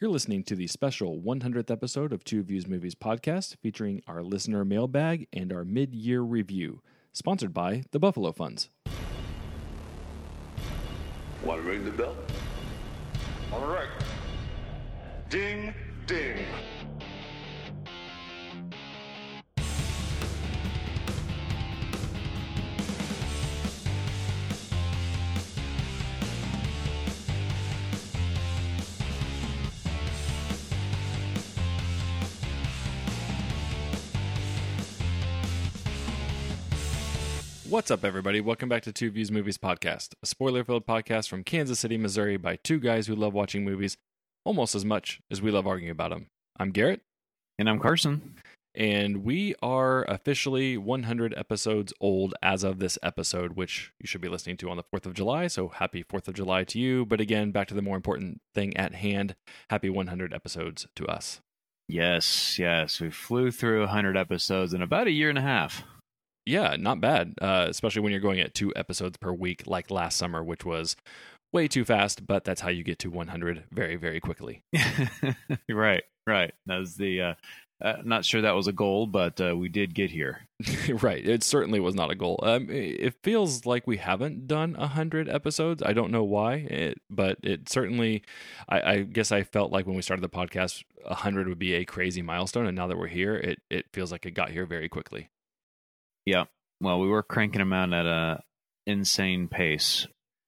You're listening to the special 100th episode of Two Views Movies podcast featuring our listener mailbag and our mid year review, sponsored by the Buffalo Funds. Want to ring the bell? All right. Ding, ding. What's up, everybody? Welcome back to Two Views Movies Podcast, a spoiler filled podcast from Kansas City, Missouri, by two guys who love watching movies almost as much as we love arguing about them. I'm Garrett, And I'm Carson. and we are officially 100 episodes old as of this episode, which you should be listening to on the 4th of July. So happy 4th of July to you. But again, back to the more important thing at hand happy 100 episodes to us. Yes, yes. We flew through 100 episodes in about a year and a half. Yeah, not bad, uh, especially when you're going at two episodes per week like last summer, which was way too fast, but that's how you get to 100 very, very quickly. right, right. That was the, uh, uh, not sure that was a goal, but uh, we did get here. right. It certainly was not a goal. Um, it feels like we haven't done 100 episodes. I don't know why, it, but it certainly, I, I guess I felt like when we started the podcast, 100 would be a crazy milestone. And now that we're here, it, it feels like it got here very quickly. Yeah. Well, we were cranking them out at a insane pace.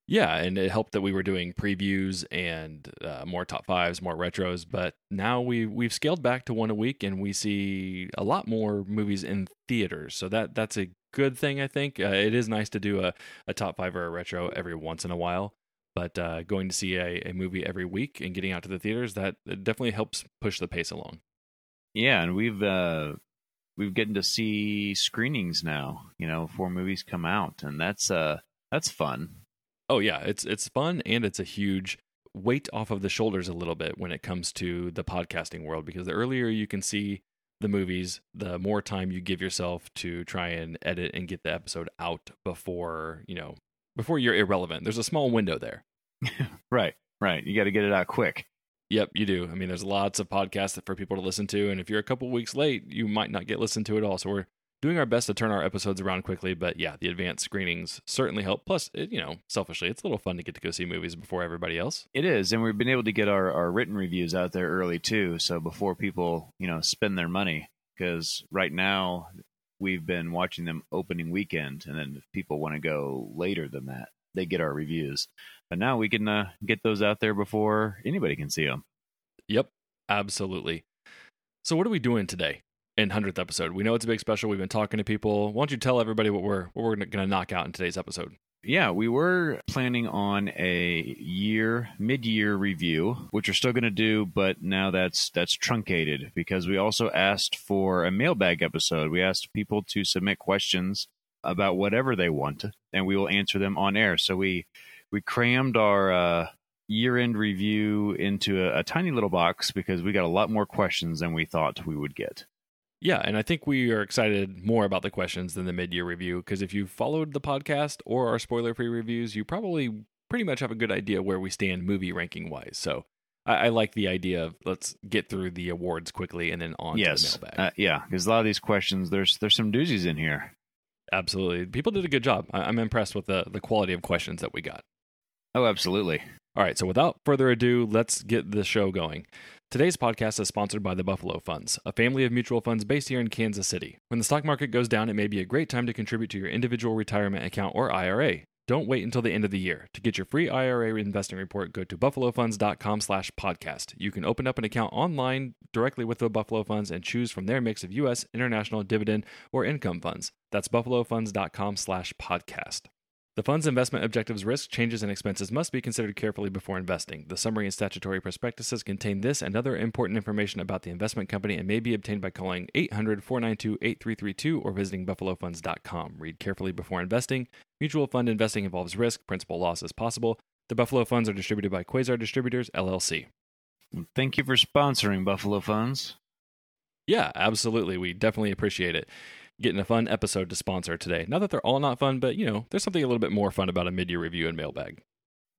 Yeah, and it helped that we were doing previews and uh, more top fives, more retros. But now we we've scaled back to one a week, and we see a lot more movies in theaters. So that that's a good thing, I think. Uh, it is nice to do a, a top five or a retro every once in a while, but uh, going to see a, a movie every week and getting out to the theaters that definitely helps push the pace along. Yeah, and we've uh, we've getting to see screenings now. You know, before movies come out, and that's uh that's fun. Oh yeah, it's it's fun and it's a huge weight off of the shoulders a little bit when it comes to the podcasting world because the earlier you can see the movies, the more time you give yourself to try and edit and get the episode out before, you know, before you're irrelevant. There's a small window there. Right, right. You got to get it out quick. Yep, you do. I mean, there's lots of podcasts for people to listen to, and if you're a couple weeks late, you might not get listened to at all. So we're doing our best to turn our episodes around quickly. But yeah, the advanced screenings certainly help. Plus, it, you know, selfishly, it's a little fun to get to go see movies before everybody else. It is, and we've been able to get our, our written reviews out there early too. So before people, you know, spend their money, because right now we've been watching them opening weekend, and then if people want to go later than that, they get our reviews. But now we can uh, get those out there before anybody can see them. Yep, absolutely. So, what are we doing today in hundredth episode? We know it's a big special. We've been talking to people. Why don't you tell everybody what we're what we're going to knock out in today's episode? Yeah, we were planning on a year mid-year review, which we're still going to do, but now that's that's truncated because we also asked for a mailbag episode. We asked people to submit questions about whatever they want, and we will answer them on air. So we we crammed our uh, year-end review into a, a tiny little box because we got a lot more questions than we thought we would get. Yeah, and I think we are excited more about the questions than the mid-year review because if you followed the podcast or our spoiler-free reviews, you probably pretty much have a good idea where we stand movie ranking wise. So I, I like the idea of let's get through the awards quickly and then on yes, to the mailbag. uh, yeah, because a lot of these questions, there's there's some doozies in here. Absolutely, people did a good job. I, I'm impressed with the the quality of questions that we got. Oh, absolutely. All right, so without further ado, let's get the show going. Today's podcast is sponsored by the Buffalo Funds, a family of mutual funds based here in Kansas City. When the stock market goes down, it may be a great time to contribute to your individual retirement account or IRA. Don't wait until the end of the year. To get your free IRA investing report, go to buffalofunds.com slash podcast. You can open up an account online directly with the Buffalo Funds and choose from their mix of U.S., international, dividend, or income funds. That's buffalofunds.com slash podcast. The fund's investment objectives, risks, changes, and expenses must be considered carefully before investing. The summary and statutory prospectuses contain this and other important information about the investment company and may be obtained by calling 800 492 8332 or visiting buffalofunds.com. Read carefully before investing. Mutual fund investing involves risk, principal loss is possible. The Buffalo Funds are distributed by Quasar Distributors, LLC. Thank you for sponsoring Buffalo Funds. Yeah, absolutely. We definitely appreciate it. Getting a fun episode to sponsor today. Not that they're all not fun, but you know, there's something a little bit more fun about a mid year review and mailbag.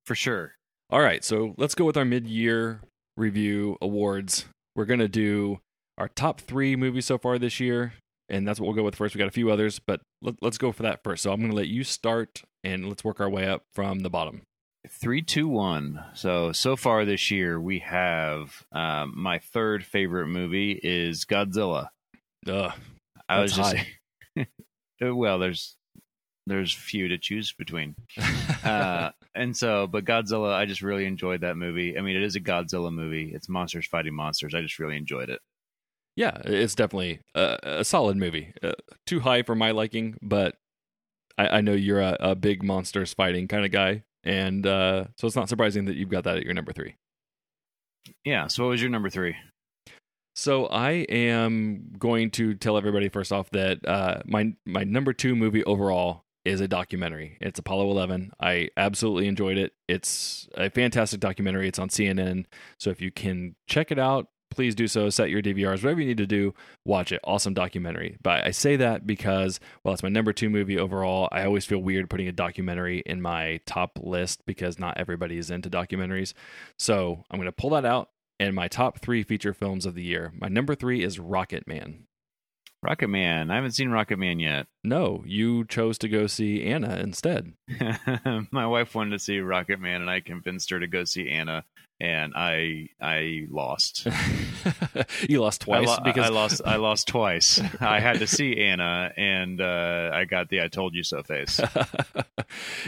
For sure. All right, so let's go with our mid year review awards. We're going to do our top three movies so far this year, and that's what we'll go with first. We got a few others, but let, us go for that first. So I'm going to let you start, and let's work our way up from the bottom. Three, two, one. So so far this year, we have um, my third favorite movie is Godzilla. Ugh, I was just well, there's there's few to choose between, uh, and so but Godzilla, I just really enjoyed that movie. I mean, it is a Godzilla movie. It's monsters fighting monsters. I just really enjoyed it. yeah, it's definitely a, a solid movie. Uh, too high for my liking, but I, I know you're a, a big monsters fighting kind of guy, and uh, so it's not surprising that you've got that at your number three. Yeah. So what was your number three? So I am going to tell everybody first off that uh, my my number two movie overall is a documentary. It's Apollo 11. I absolutely enjoyed it. It's a fantastic documentary. It's on CNN. So if you can check it out, please do so. Set your DVRs, whatever you need to do. Watch it. Awesome documentary. But I say that because well, it's my number two movie overall. I always feel weird putting a documentary in my top list because not everybody is into documentaries. So I'm going to pull that out and my top three feature films of the year. My number three is Rocket Man. Rocket Man. I haven't seen Rocket Man yet. No, you chose to go see Anna instead. My wife wanted to see Rocket Man, and I convinced her to go see Anna, and I I lost. you lost twice I, lo- because I lost. I lost twice. I had to see Anna, and uh, I got the "I told you so" face.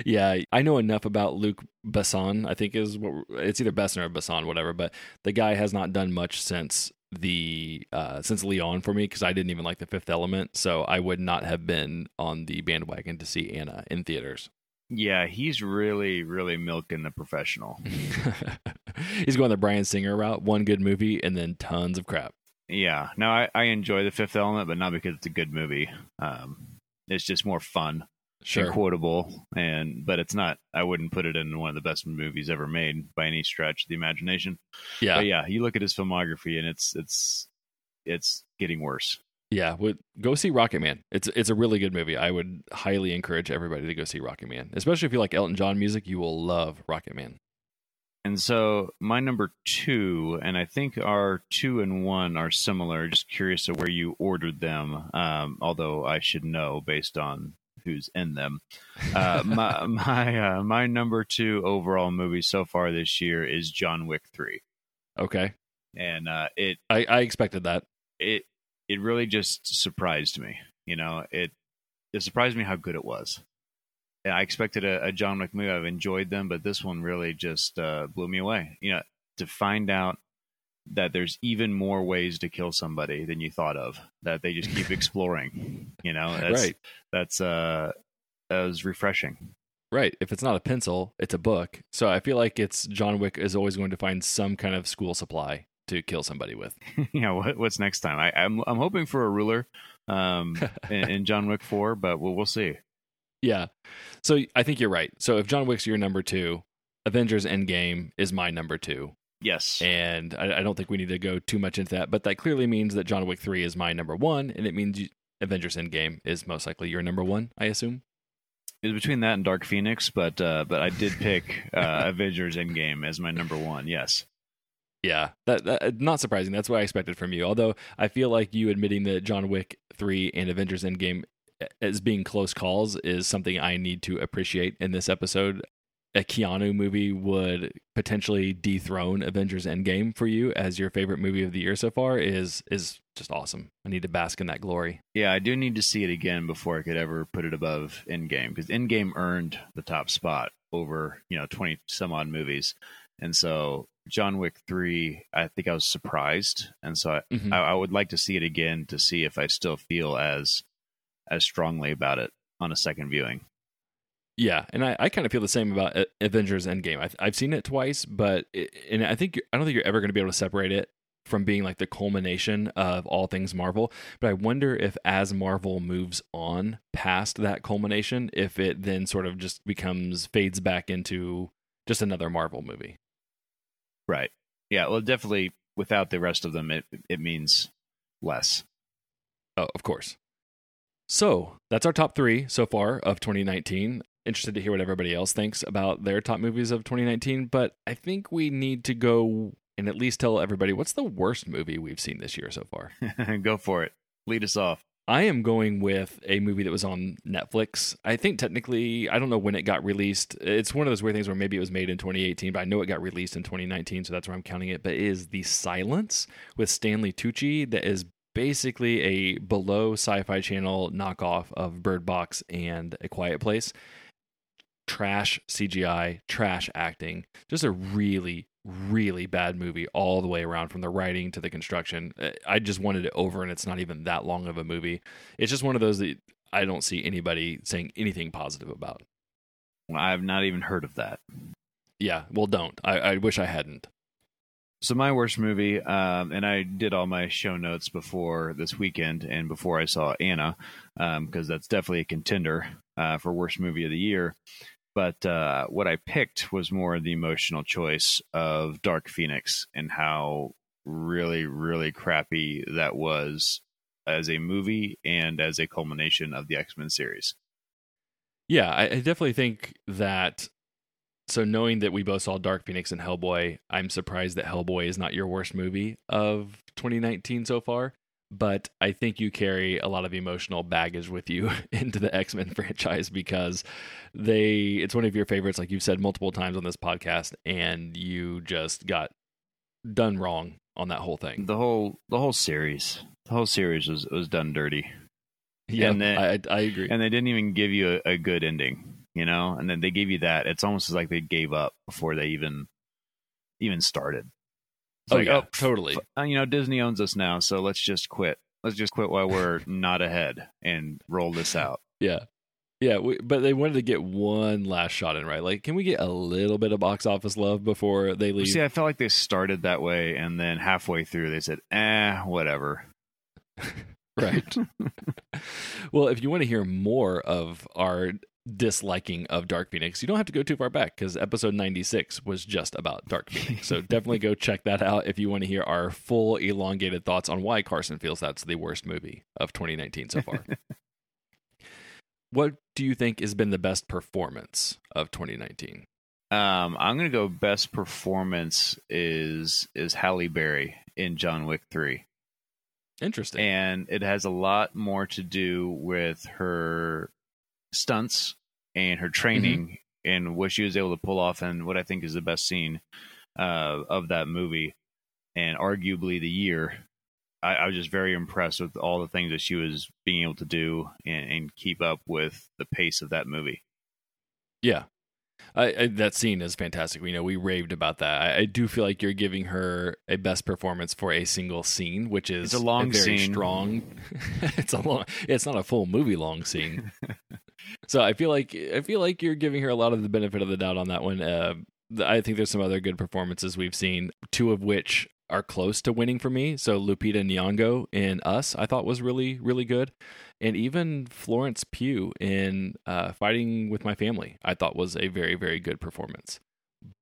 yeah, I know enough about Luc Besson. I think is what it's either Besson or Besson, whatever. But the guy has not done much since the uh since Leon for me because I didn't even like the Fifth Element, so I would not have been on the bandwagon to see Anna in theaters. Yeah, he's really, really milking the professional. He's going the Bryan Singer route. One good movie and then tons of crap. Yeah. No, I, I enjoy the Fifth Element, but not because it's a good movie. Um, it's just more fun Sure. and quotable, and but it's not. I wouldn't put it in one of the best movies ever made by any stretch of the imagination. Yeah. But yeah, you look at his filmography, and it's it's it's getting worse. Yeah, would go see Rocket Man. It's it's a really good movie. I would highly encourage everybody to go see Rocket Man, especially if you like Elton John music. You will love Rocket Man. And so my number two, and I think our two and one are similar. Just curious of where you ordered them. Um, although I should know based on who's in them. Uh, my my uh, my number two overall movie so far this year is John Wick three, Okay, and uh, it I, I expected that. it it really just surprised me. You know, it it surprised me how good it was. And I expected a, a John Wick movie. I've enjoyed them, but this one really just uh, blew me away. You know, to find out that there's even more ways to kill somebody than you thought of. That they just keep exploring. You know, that's, Right. That's uh, that was refreshing. Right. If it's not a pencil, it's a book. So I feel like it's John Wick is always going to find some kind of school supply to kill somebody with. you know, what, what's next time? I, I'm I'm hoping for a ruler, um, in, in John Wick Four, but we'll we'll see. Yeah. So I think you're right. So if John Wick's your number two, Avengers Endgame is my number two. Yes. And I, I don't think we need to go too much into that, but that clearly means that John Wick 3 is my number one, and it means you, Avengers Endgame is most likely your number one, I assume. It was between that and Dark Phoenix, but uh, but I did pick uh, Avengers Endgame as my number one. Yes. Yeah, that, that not surprising. That's what I expected from you. Although I feel like you admitting that John Wick 3 and Avengers Endgame as being close calls is something I need to appreciate in this episode. A Keanu movie would potentially dethrone Avengers Endgame for you as your favorite movie of the year so far is is just awesome. I need to bask in that glory. Yeah, I do need to see it again before I could ever put it above Endgame because Endgame earned the top spot over you know twenty some odd movies, and so John Wick three, I think I was surprised, and so I, Mhm. I, I would like to see it again to see if I still feel as as strongly about it on a second viewing. Yeah, and I, I kind of feel the same about Avengers Endgame. I, I've seen it twice, but it, and I think I don't think you're ever going to be able to separate it from being like the culmination of all things Marvel. But I wonder if as Marvel moves on past that culmination, if it then sort of just becomes fades back into just another Marvel movie. Right. Yeah. Well, definitely without the rest of them, it it means less. Oh, of course. So that's our top three so far of 2019. Interested to hear what everybody else thinks about their top movies of 2019, but I think we need to go and at least tell everybody what's the worst movie we've seen this year so far. Go for it. Lead us off. I am going with a movie that was on Netflix. I think technically, I don't know when it got released. It's one of those weird things where maybe it was made in 2018, but I know it got released in 2019, so that's where I'm counting it. But it is The Silence with Stanley Tucci that is basically a below sci-fi channel knockoff of Bird Box and A Quiet Place. Trash CGI, trash acting, just a really, really bad movie all the way around from the writing to the construction. Uh, I just wanted it over, and it's not even that long of a movie. It's just one of those that I don't see anybody saying anything positive about. I've not even heard of that. Yeah, well, don't. I, I wish I hadn't. So my worst movie, um, and I did all my show notes before this weekend and before I saw Anna, because um, that's definitely a contender uh, for worst movie of the year. But uh, what I picked was more the emotional choice of Dark Phoenix and how really, really crappy that was as a movie and as a culmination of the X Men series. Yeah, I, I definitely think that. So, knowing that we both saw Dark Phoenix and Hellboy, I'm surprised that Hellboy is not your worst movie of 2019 so far but I think you carry a lot of emotional baggage with you into the X Men franchise because they it's one of your favorites, like you've said multiple times on this podcast, and you just got done wrong on that whole thing. The whole the whole series, the whole series was was done dirty. Yeah, I, I agree. And they didn't even give you a, a good ending, you know. And then they gave you that. It's almost like they gave up before they even even started. It's oh like, yeah, oh, totally. Uh, you know, Disney owns us now, so let's just quit. Let's just quit while we're not ahead and roll this out. Yeah, yeah. We, but they wanted to get one last shot in, right? Like, can we get a little bit of box office love before they leave? See, I felt like they started that way, and then halfway through, they said, "Eh, whatever." right. well, if you want to hear more of our disliking of Dark Phoenix, you don't have to go too far back because episode 96 was just about Dark Phoenix. So definitely go check that out if you want to hear our full elongated thoughts on why Carson feels that's the worst movie of 2019 so far. what do you think has been the best performance of 2019? Um, I'm gonna go. Best performance is is Halle Berry in John Wick Three. Interesting, and it has a lot more to do with her stunts and her training mm-hmm. and what she was able to pull off and what I think is the best scene uh, of that movie and arguably the year. I, I, was just very impressed with all the things that she was being able to do and, and keep up with the pace of that movie. Yeah, I, I, that scene is fantastic. We know we raved about that. I, I, do feel like you're giving her a best performance for a single scene, which is it's a long, a very scene. strong. it's a long. It's not a full movie long scene. so I feel like I feel like you're giving her a lot of the benefit of the doubt on that one. Uh, I think there's some other good performances we've seen, two of which are close to winning for me. So Lupita Nyong'o in Us, I thought was really really good, and even Florence Pugh in uh, Fighting with My Family, I thought was a very very good performance.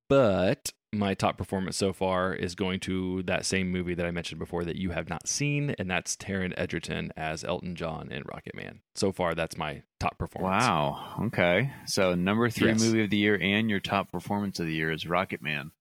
But my top performance so far is going to that same movie that I mentioned before that you have not seen, and that's Taron Egerton as Elton John in Rocket Man. So far, that's my top performance. Wow. Okay. So number three yes. movie of the year and your top performance of the year is Rocket Man.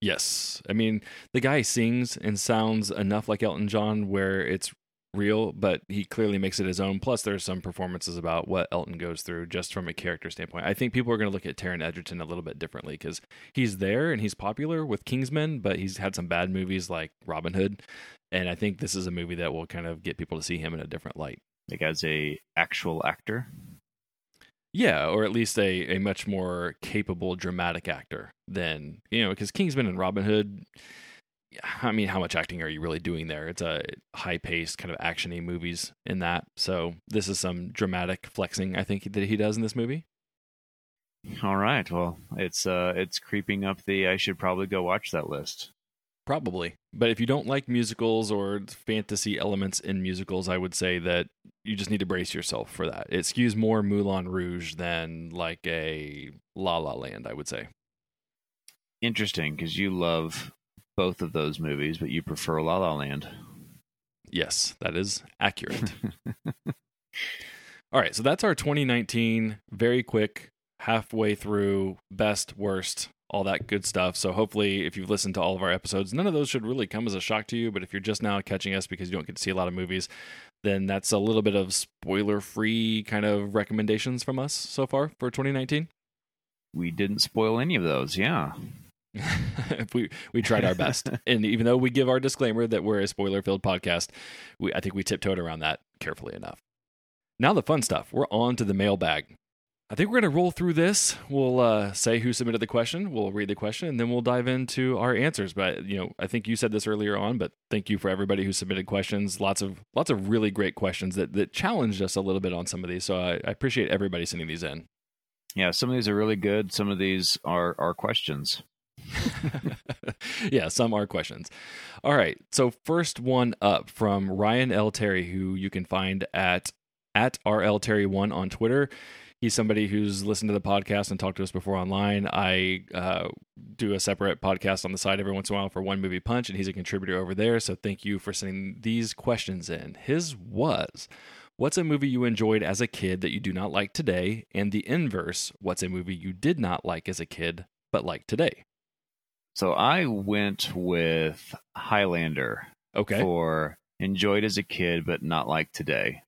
Yes. I mean, the guy sings and sounds enough like Elton John where it's real, but he clearly makes it his own. Plus, there's some performances about what Elton goes through just from a character standpoint. I think people are going to look at Taron Egerton a little bit differently because he's there and he's popular with Kingsman, but he's had some bad movies like Robin Hood. And I think this is a movie that will kind of get people to see him in a different light. Like as a actual actor? Yeah, or at least a, a much more capable dramatic actor than, you know, because Kingsman and Robin Hood, I mean, how much acting are you really doing there? It's a high paced kind of actiony movies in that. So this is some dramatic flexing I think that he does in this movie. All right. Well, it's uh it's creeping up the I should probably go watch that list. Probably. But if you don't like musicals or fantasy elements in musicals, I would say that you just need to brace yourself for that. It skews more Moulin Rouge than like a La La Land, I would say. Interesting, because you love both of those movies, but you prefer La La Land. Yes, that is accurate. All right, so that's our 2019 very quick halfway through best worst all that good stuff. So hopefully, if you've listened to all of our episodes, none of those should really come as a shock to you. But if you're just now catching us because you don't get to see a lot of movies, then that's a little bit of spoiler free kind of recommendations from us so far for 2019. We didn't spoil any of those. Yeah. we we tried our best, and even though we give our disclaimer that we're a spoiler filled podcast, we I think we tiptoed around that carefully enough. Now the fun stuff. We're on to the mailbag. I think we're going to roll through this. We'll uh, say who submitted the question. We'll read the question, and then we'll dive into our answers. But you know, I think you said this earlier on, but thank you for everybody who submitted questions. Lots of lots of really great questions that that challenged us a little bit on some of these. So I, I appreciate everybody sending these in. Yeah, some of these are really good. Some of these are are questions. yeah, some are questions. All right. So first one up from Ryan L. Terry, who you can find at at RL Terry one on Twitter. He's somebody who's listened to the podcast and talked to us before online. I uh, do a separate podcast on the side every once in a while for One Movie Punch, and he's a contributor over there. So thank you for sending these questions in. His was What's a movie you enjoyed as a kid that you do not like today? And the inverse, what's a movie you did not like as a kid but like today? So I went with Highlander Okay. for enjoyed as a kid, but not like today.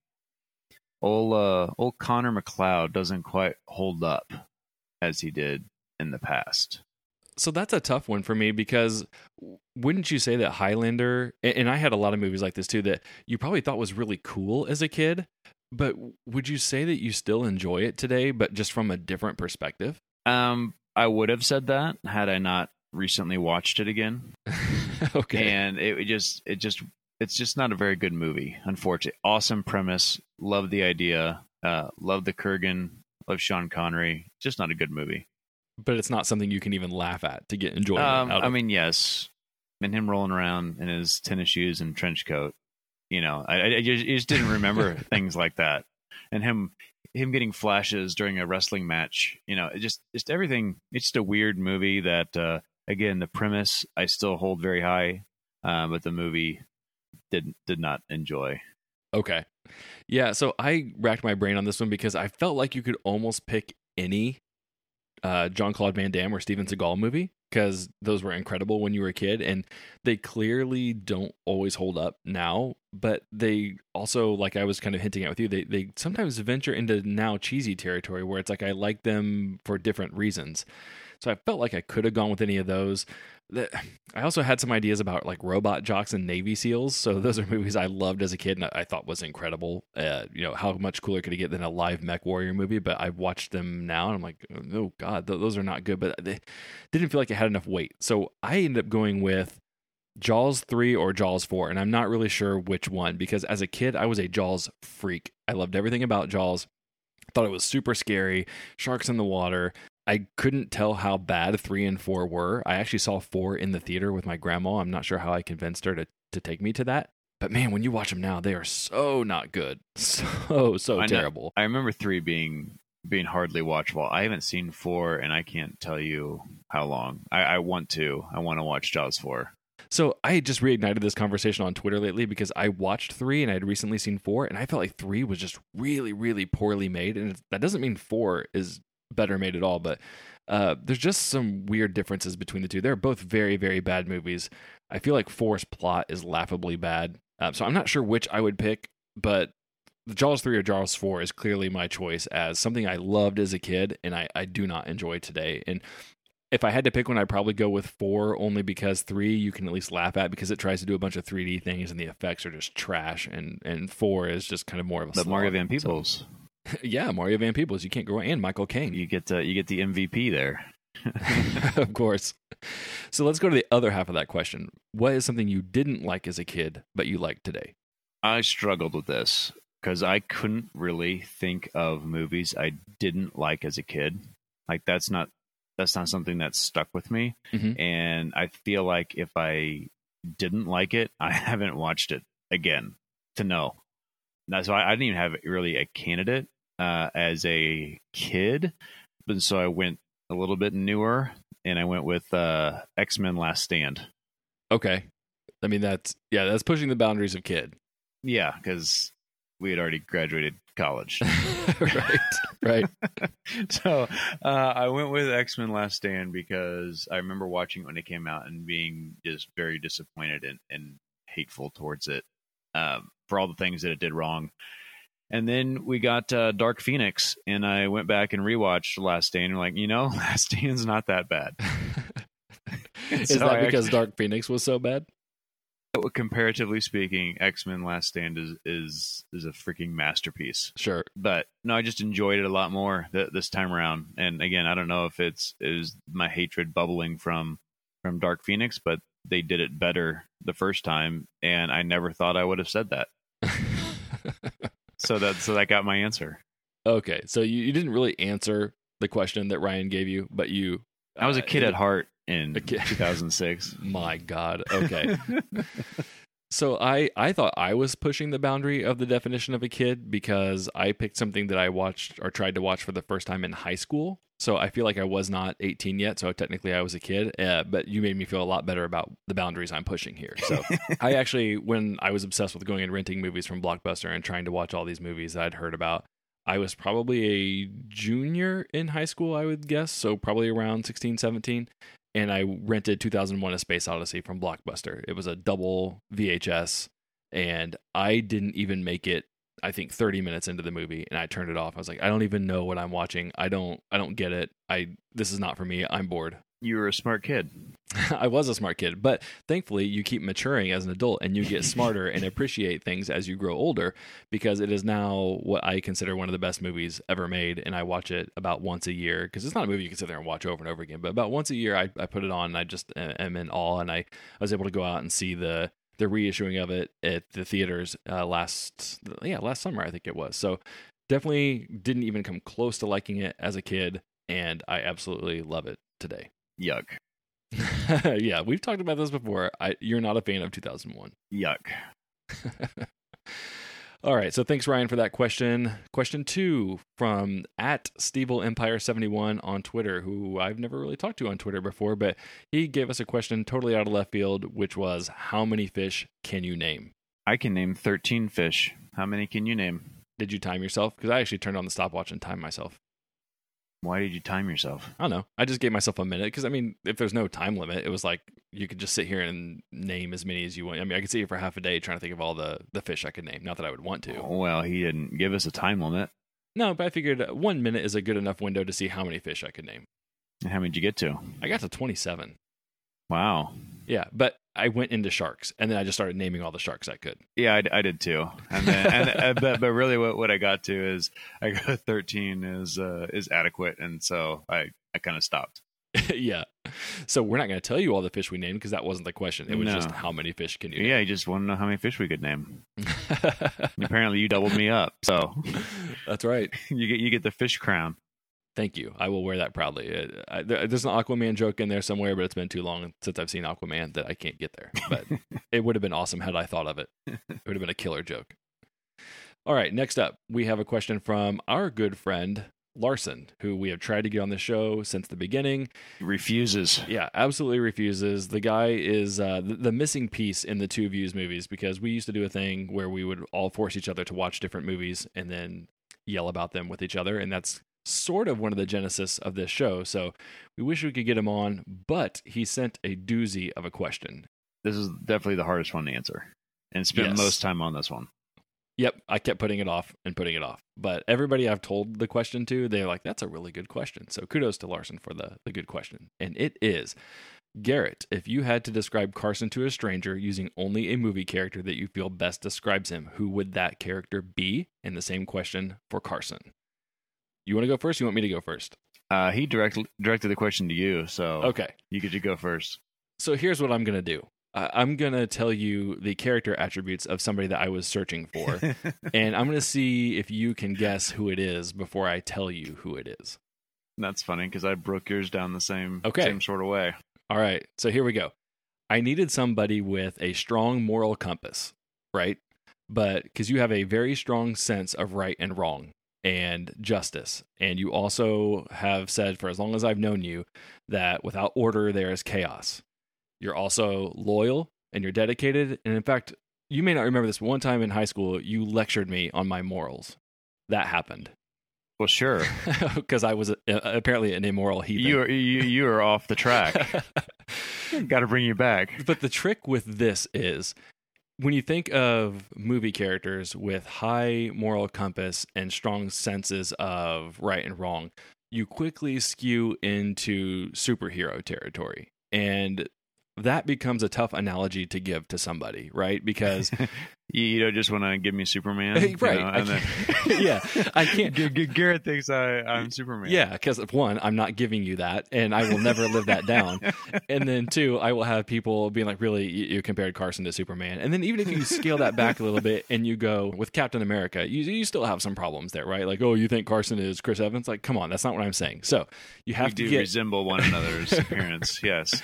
Old, uh, old Connor MacLeod doesn't quite hold up as he did in the past. So that's a tough one for me because wouldn't you say that Highlander, and I had a lot of movies like this too, that you probably thought was really cool as a kid, but would you say that you still enjoy it today, but just from a different perspective? Um, I would have said that had I not recently watched it again. okay. and it just it just it's just not a very good movie unfortunately awesome premise love the idea uh love the kurgan love sean connery. Just not a good movie. But it's not something you can even laugh at to get enjoyment um, out of. i mean yes. And him rolling around in his tennis shoes and trench coat you know i, I just, I just didn't remember things like that. And him him getting flashes during a wrestling match you know it just just everything it's just a weird movie that uh again the premise i still hold very high uh, but the movie did did not enjoy. Okay. Yeah, so I racked my brain on this one because I felt like you could almost pick any uh, Jean Claude Van Damme or Steven Seagal movie because those were incredible when you were a kid, and they clearly don't always hold up now. But they also, like I was kind of hinting at with you, they they sometimes venture into now cheesy territory where it's like I like them for different reasons. So I felt like I could have gone with any of those. I also had some ideas about like Robot Jox and Navy SEALs. So those are movies I loved as a kid and I thought was incredible. Uh, you know, how much cooler could it get than a live Mech Warrior movie? But I watched them now and I'm like, oh god, th- those are not good. But they didn't feel like it had enough weight. So I ended up going with Jaws 3 or Jaws 4, and I'm not really sure which one because as a kid, I was a Jaws freak. I loved everything about Jaws. Thought it was super scary, sharks in the water. I couldn't tell how bad 3 and 4 were. I actually saw 4 in the theater with my grandma. I'm not sure how I convinced her to, to take me to that. But man, when you watch them now, they are so not good. So, so I know- terrible. i remember three being being hardly watchable i haven't seen four and i can't tell you how long i, I want to i want to watch jaws 4 So I had just reignited this conversation on Twitter lately because I watched three and I had recently seen four, and I felt like three was just really, really poorly made. And that doesn't mean four is better made at all, but uh, there's just some weird differences between the two. They're both very, very bad movies. I feel like four's plot is laughably bad. Uh, so I'm not sure which I would pick, but the Jaws 3 or Jaws 4 is clearly my choice as something I loved as a kid and I, I do not enjoy today. And if I had to pick one, I'd probably go with 4 only because 3 you can at least laugh at because it tries to do a bunch of 3D things and the effects are just trash. And, and 4 is just kind of more of a but mario van peebles So- yeah, Mario Van Peebles. You can't go and Michael Caine. you get uh, you get the mvp there of course. So let's go to the other half of that question. What is something you didn't like as a kid but you like today? I struggled with this because I couldn't really think of movies I didn't like as a kid. Like that's not that's not something that stuck with me, Mhm. and I feel like if I didn't like it, I haven't watched it again to know. That's why I didn't even have really a candidate uh, as a kid, and so I went a little bit newer, and I went with uh, X Men: Last Stand. Okay. I mean that's yeah, that's pushing the boundaries of kid. Yeah, because we had already graduated college. right, right. so uh, I went with X Men Last Stand because I remember watching it when it came out and being just very disappointed and, and hateful towards it um, for all the things that it did wrong. And then we got uh, Dark Phoenix, and I went back and rewatched Last Stand. And like, you know, Last Stand's not that bad. Is So that because actually- Dark Phoenix was so bad? comparatively speaking, X Men Last Stand is is is a freaking masterpiece. Sure. But no, I just enjoyed it a lot more th- this time around. And again, I don't know if it's is my hatred bubbling from from Dark Phoenix, but they did it better the first time, and I never thought I would have said that. So that so that got my answer. okay, so you, you didn't really answer the question that Ryan gave you, but you. I was a uh, kid at heart in A kid. 2006. My God. Okay. so I I thought I was pushing the boundary of the definition of a kid because I picked something that I watched or tried to watch for the first time in high school. So I feel like I was not 18 yet. So technically I was a kid. Uh, but you made me feel a lot better about the boundaries I'm pushing here. So I actually, when I was obsessed with going and renting movies from Blockbuster and trying to watch all these movies that I'd heard about, I was probably a junior in high school, I would guess. So probably around 16, 17 and I rented 2001: A Space Odyssey from Blockbuster. It was a double VHS, and I didn't even make it. I think 30 minutes into the movie, and I turned it off. I was like, I don't even know what I'm watching. I don't. I don't get it. I this is not for me. I'm bored. You were a smart kid. I was a smart kid, but thankfully you keep maturing as an adult and you get smarter and appreciate things as you grow older because it is now what I consider one of the best movies ever made. And I watch it about once a year because it's not a movie you can sit there and watch over and over again, but about once a year I, I put it on and I just uh, am in awe. And I, I was able to go out and see the, the reissuing of it at the theaters uh, last, yeah, last summer, I think it was. So definitely didn't even come close to liking it as a kid. And I absolutely love it today. Yuck. yeah, we've talked about this before. I, you're not a fan of 2001. Yuck. All right, so thanks Ryan for that question. Question two from at Stevel Empire 71 on Twitter, who I've never really talked to on Twitter before, but he gave us a question totally out of left field, which was how many fish can you name? I can name 13 fish. How many can you name? Did you time yourself? Because I actually turned on the stopwatch and timed myself. Why did you time yourself? I don't know. I just gave myself a minute because I mean, if there's no time limit, it was like you could just sit here and name as many as you want. I mean, I could sit here for half a day trying to think of all the the fish I could name. Not that I would want to. Well, he didn't give us a time limit. No, but I figured uh, one minute is a good enough window to see how many fish I could name. How many did you get to? I got to 27. Wow. Yeah, but I went into sharks and then I just started naming all the sharks I could. Yeah, I, I did too. And then, and, uh, but but really, what, what I got to is I got thirteen is uh, is adequate, and so I I kind of stopped. yeah. So we're not going to tell you all the fish we named because that wasn't the question. It was No. just how many fish can you Yeah, you just want to know how many fish we could name. name? Apparently, you doubled me up, so That's right. you get you get the fish crown. Thank you. I will wear that proudly. Uh, I, there's an Aquaman joke in there somewhere, but it's been too long since I've seen Aquaman that I can't get there. But it would have been awesome had I thought of it. It would have been a killer joke. All right, next up, we have a question from our good friend Larson, who we have tried to get on the show since the beginning. He refuses. Yeah, absolutely refuses. The guy is uh, the, the missing piece in the two views movies because we used to do a thing where we would all force each other to watch different movies and then yell about them with each other, and that's sort of one of the genesis of this show. So we wish we could get him on, but he sent a doozy of a question. This is definitely the hardest one to answer, and spent Yes. most time on this one. Yep, I kept putting it off and putting it off. But everybody I've told the question to, they're like, that's a really good question. So kudos to Larson for the, the good question. And it is Garrett, if you had to describe Carson to a stranger using only a movie character that you feel best describes him, who would that character be? And the same question for Carson. You want to go first? You want me to go first? Uh, he direct, directed the question to you, so Okay. you get to go first. So here's what I'm going to do. Uh, I'm going to tell you the character attributes of somebody that I was searching for. and I'm going to see if you can guess who it is before I tell you who it is. That's funny because I broke yours down the same Okay. same sort of way. All right, so here we go. I needed somebody with a strong moral compass, right? But because you have a very strong sense of right and wrong and justice. And you also have said, for as long as I've known you, that without order, there is chaos. You're also loyal and you're dedicated. And in fact, you may not remember this, but one time in high school, you lectured me on my morals. That happened Well, sure. because I was uh, apparently an immoral heathen. you are you you are off the track. Got to bring you back. but the trick with this is when you think of movie characters with high moral compass and strong senses of right and wrong, you quickly skew into superhero territory. And that becomes a tough analogy to give to somebody, right? Because You, you don't just want to give me Superman, you right, know, I then- yeah, I can't. G- G- Garrett thinks I, I'm Superman. Yeah, because one, I'm not giving you that, and I will never live that down. And then two, I will have people being like, "Really, you, you compared Carson to Superman?" And then even if you scale that back a little bit and you go with Captain America, you you still have some problems there, right? Like, oh, you think Carson is Chris Evans? Like, come on, that's not what I'm saying. So you we have to do get resemble one another's appearance. Yes.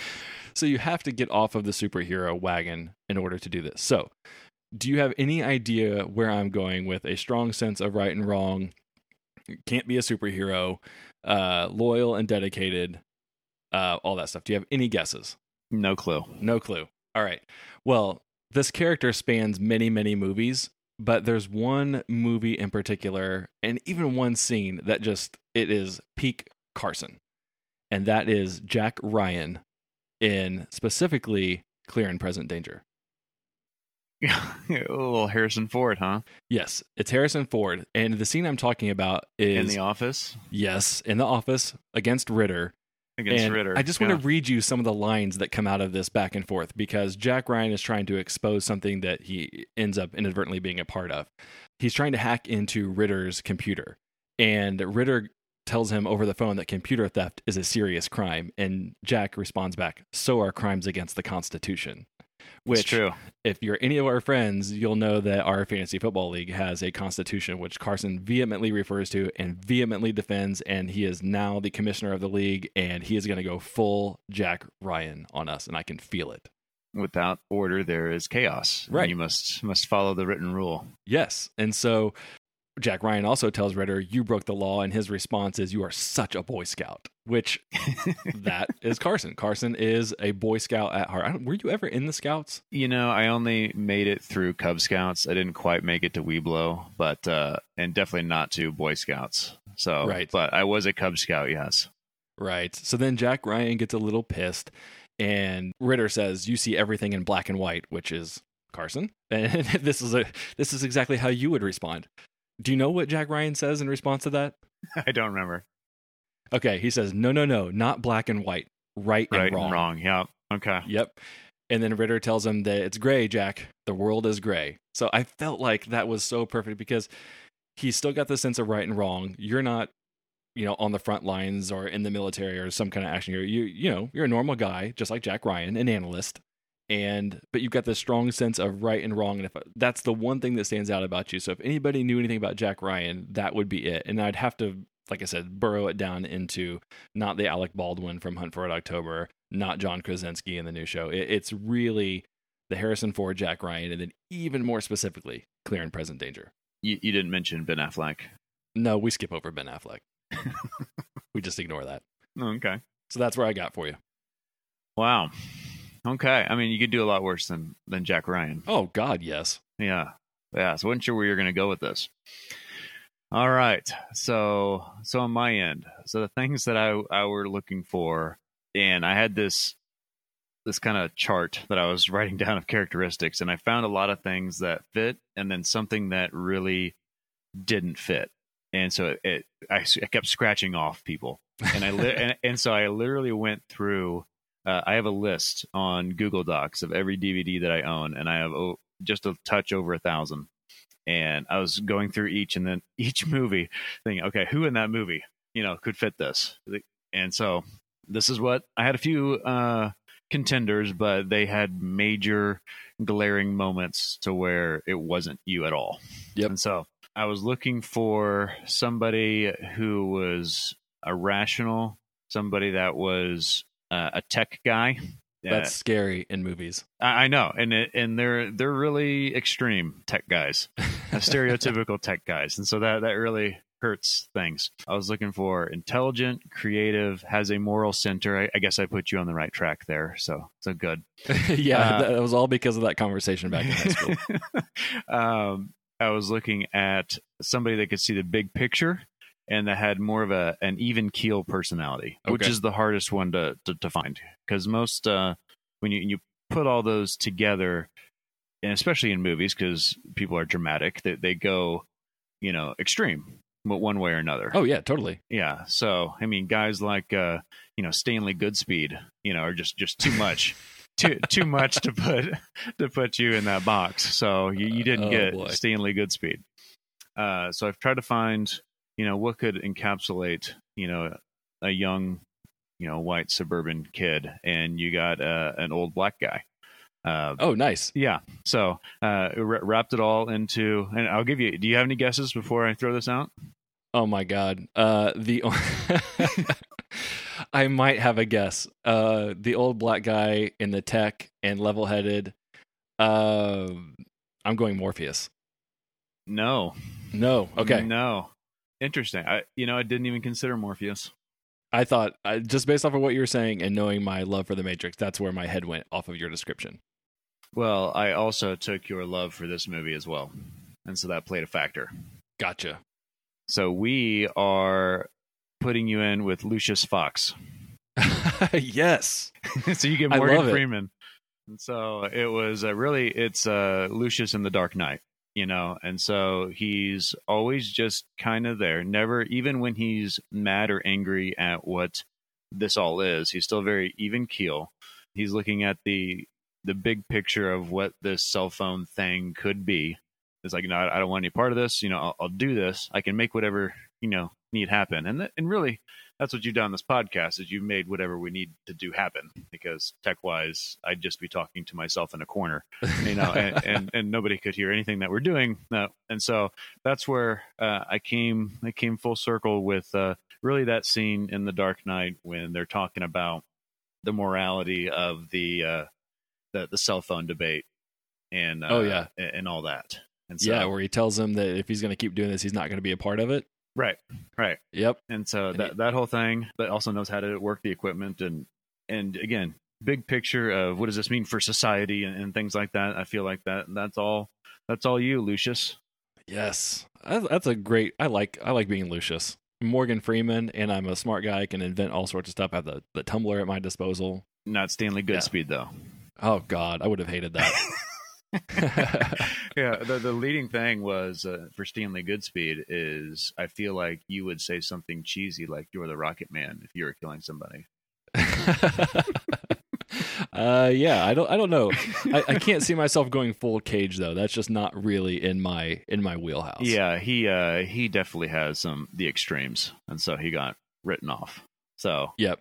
So you have to get off of the superhero wagon in order to do this. So, do you have any idea where I'm going with a strong sense of right and wrong? Can't be a superhero, uh, loyal and dedicated, uh, all that stuff. Do you have any guesses? No clue. No clue. All right. Well, this character spans many, many movies, but there's one movie in particular, and even one scene that just it is peak Carson, and that is Jack Ryan in specifically Clear and Present Danger. a little Harrison Ford, huh? Yes, it's Harrison Ford, and the scene I'm talking about is In the office yes in the office against Ritter. against and Ritter. I just want to read you some of the lines that come out of this back and forth because Jack Ryan is trying to expose something that he ends up inadvertently being a part of. He's trying to hack into Ritter's computer, and Ritter tells him over the phone that computer theft is a serious crime, and Jack responds back, "So are crimes against the Constitution." It's Which, true. if you're any of our friends, you'll know that our fantasy football league has a constitution which Carson vehemently refers to and vehemently defends. And he is now the commissioner of the league, and he is going to go full Jack Ryan on us, and I can feel it. Without order, there is chaos. and Right. You must must follow the written rule. Yes, and so Jack Ryan also tells Ritter, "You broke the law," and his response is, "You are such a Boy Scout." Which that is Carson. Carson is a Boy Scout at heart. Were you ever in the Scouts? You know, I only made it through Cub Scouts. I didn't quite make it to Weeblo, but uh, and definitely not to Boy Scouts. So, Right. But I was a Cub Scout. Yes. Right. So then Jack Ryan gets a little pissed, and Ritter says, "You see everything in black and white," which is Carson. And this is a this is exactly how you would respond. Do you know what Jack Ryan says in response to that? I don't remember. Okay, he says, "No, no, no, not black and white, right, Right and wrong." and wrong. Yeah. Okay. Yep. And then Ritter tells him that it's gray, Jack. The world is gray. So I felt like that was so perfect because he's still got the sense of right and wrong. You're not, you know, on the front lines or in the military or some kind of action hero. You, you know, you're a normal guy, just like Jack Ryan, an analyst. And but you've got this strong sense of right and wrong, and if that's the one thing that stands out about you. So if anybody knew anything about Jack Ryan, that would be it. And I'd have to, like I said, burrow it down into not the Alec Baldwin from Hunt for Red October, not John Krasinski in the new show. It, it's really the Harrison Ford, Jack Ryan, and then even more specifically, Clear and Present Danger. You, you didn't mention Ben Affleck. No, we skip over Ben Affleck. we just ignore that. Okay. So that's where I got for you. Wow. Okay. I mean, you could do a lot worse than than Jack Ryan. Oh God, yes. Yeah. Yeah. So I wasn't sure where you're going to go with this. All right. So so on my end, so the things that I I were looking for, and I had this this kind of chart that I was writing down of characteristics, and I found a lot of things that fit, and then something that really didn't fit, and so it, it I, I kept scratching off people, and I li- and, and so I literally went through. Uh, I have a list on Google Docs of every DVD that I own, and I have oh, just a touch over a thousand. And I was going through each, and then each movie, thinking, okay, who in that movie, you know, could fit this? And so this is what I had a few uh, contenders, but they had major glaring moments to where it wasn't you at all. Yep. And so I was looking for somebody who was a rational, somebody that was uh, a tech guy. That's scary in movies. I I know, and it, and they're they're really extreme tech guys, stereotypical tech guys, and so that that really hurts things. I was looking for intelligent, creative, has a moral center. I, I guess I put you on the right track there. So so good. yeah, Uh, that was all because of that conversation back in high school. um, I was looking at somebody that could see the big picture and that had more of a an even keel personality, which is the hardest one to to, to find because most uh, when you you put all those together, and especially in movies because people are dramatic, that they, go you know extreme, one way or another. oh yeah, totally. Yeah. So I mean, guys like uh, you know Stanley Goodspeed, you know, are just just too much, too too much to put to put you in that box. So you, you didn't Oh, get boy. Stanley Goodspeed. Uh, so I've tried to find you know what could encapsulate you know a young you know white suburban kid, and you got uh, an old black guy. Uh, Oh, nice. yeah. So uh, wra- wrapped it all into, and I'll give you. Do you have any guesses before I throw this out? Oh my god. Uh the I might have a guess. Uh the old black guy in the tech and level-headed. Uh, I'm going Morpheus. No. No. Okay. No. Interesting. I you know I didn't even consider Morpheus. I thought I, just based off of what you were saying and knowing my love for the Matrix, that's where my head went off of your description. Well, I also took your love for this movie as well, and so that played a factor. Gotcha. So we are putting you in with Lucius Fox. yes. so you get Morgan it. Freeman. And so it was uh, really it's uh, Lucius in the Dark Knight, you know, and so he's always just kind of there. Never, even when he's mad or angry at what this all is, he's still very even keel. He's looking at the the big picture of what this cell phone thing could be. It's like, no, I I don't want any part of this. You know, I'll, I'll do this. I can make whatever you know need happen, and th- and really, that's what you've done on this podcast is you've made whatever we need to do happen because tech wise i'd just be talking to myself in a corner you know and, and and nobody could hear anything that we're doing no. and so that's where uh, i came i came full circle with uh, really that scene in the dark knight when they're talking about the morality of the uh the, the cell phone debate and uh, Oh, yeah. and, and all that and so yeah, where he tells him that if he's going to keep doing this, he's not going to be a part of it. Right right Yep. and so that that whole thing but also knows how to work the equipment and and again big picture of what does this mean for society and, and things like that i feel like that that's all that's all you lucius Yes. That's a great. I like. I like being Lucius. Morgan Freeman, and I'm a smart guy. I can invent all sorts of stuff. I have the the Tumbler at my disposal. not stanley Yeah. goodspeed though Oh God, I would have hated that. yeah the, the leading thing was uh, for stanley goodspeed is i feel like you would say something cheesy like you're the rocket man if you were killing somebody uh, yeah, I don't. I don't know. I, I can't see myself going full cage though. That's just not really in my in my wheelhouse. yeah he uh he definitely has some the extremes and so he got written off so Yep.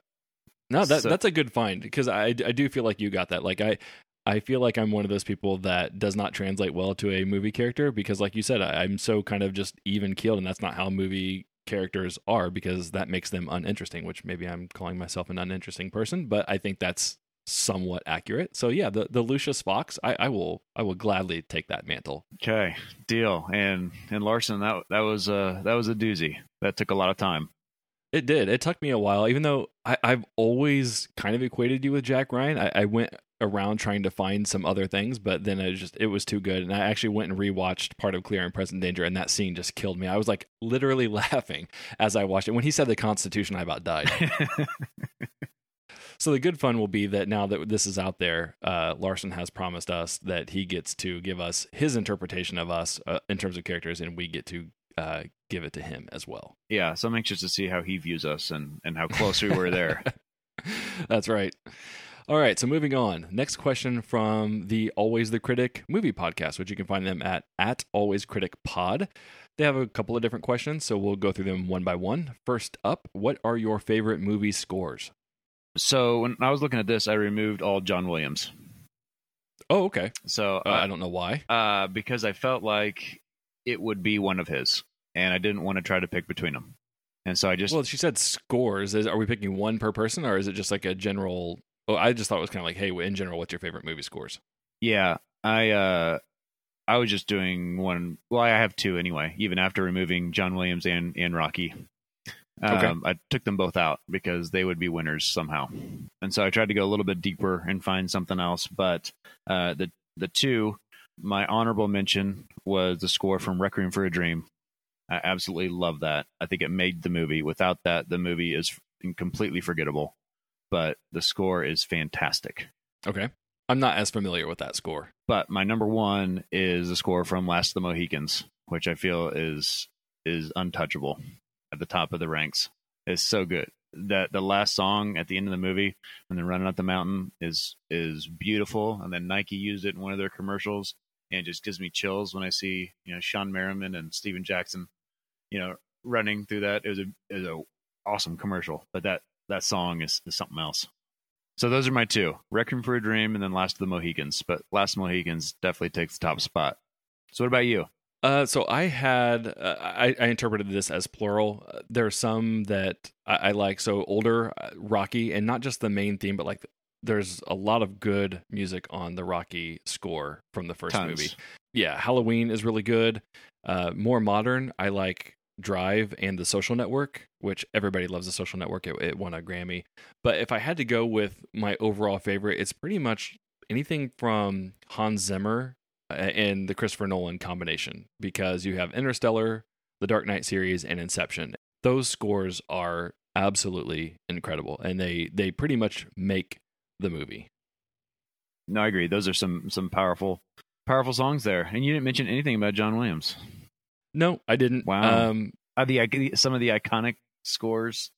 No, that So- that's a good find because I I do feel like you got that. Like I I feel like I'm one of those people that does not translate well to a movie character because, like you said, I, I'm so kind of just even keeled, and that's not how movie characters are because that makes them uninteresting. Which maybe I'm calling myself an uninteresting person, but I think that's somewhat accurate. So yeah, the the Lucius Fox, I, I will I will gladly take that mantle. Okay, deal. And and Larson, that that was uh that was a doozy. That took a lot of time. It did. It took me a while, even though I, I've always kind of equated you with Jack Ryan. I, I went around trying to find some other things, but then it just it was too good. And I actually went and rewatched part of Clear and Present Danger, and that scene just killed me. I was like literally laughing as I watched it. When he said the Constitution, I about died. so the good fun will be that now that this is out there, uh, Larson has promised us that he gets to give us his interpretation of us uh, in terms of characters, and we get to uh, give it to him as well. yeah, so I'm anxious to see how he views us and and how close we were there. That's right. All right, so moving on. Next question from the Always the Critic movie podcast, which you can find them at at Always Critic Pod. They have a couple of different questions, so we'll go through them one by one. First up, what are your favorite movie scores? so when I was looking at this, I removed all John Williams. Oh, okay. So Uh, uh, I don't know why. uh, because I felt like it would be one of his, and I didn't want to try to pick between them. And so I just Well, she said scores. Is are we picking one per person, or is it just like a general? Oh, I just thought it was kind of like, hey, in general, what's your favorite movie scores? yeah, I uh I was just doing one. Well, I have two anyway. Even after removing John Williams and and Rocky, Okay. um, I took them both out because they would be winners somehow. And so I tried to go a little bit deeper and find something else. But uh, the the two, my honorable mention was the score from Requiem for a Dream. I absolutely love that. I think it made the movie. Without that, the movie is completely forgettable. But the score is fantastic. Okay. I'm not as familiar with that score. But my number one is the score from Last of the Mohicans, which I feel is is untouchable at the top of the ranks. It's so good. That the last song at the end of the movie when they're running up the mountain is is beautiful. And then Nike used it in one of their commercials, and just gives me chills when I see you know Shawne Merriman and Steven Jackson, you know, running through that. It was a it was a awesome commercial. But that that song is, is something else. So those are my two: Requiem for a Dream, and then Last of the Mohicans. But Last of the Mohicans definitely takes the top spot. So what about you? Uh, so I had uh, I, I interpreted this as plural. Uh, there are some that I, I like. So older uh, Rocky, and not just the main theme, but like there's a lot of good music on the Rocky score from the first Tons. movie. Yeah, Halloween is really good. Uh, more modern, I like Drive and The Social Network, which everybody loves. The Social Network. It, it won a Grammy. But if I had to go with my overall favorite, it's pretty much anything from Hans Zimmer uh, and the Christopher Nolan combination because you have Interstellar, the Dark Knight series, and Inception. Those scores are absolutely incredible, and they they pretty much make the movie. No, I agree. Those are some some powerful powerful songs there. And you didn't mention anything about John Williams. No, I didn't. Wow. Um, Uh, the some of the iconic scores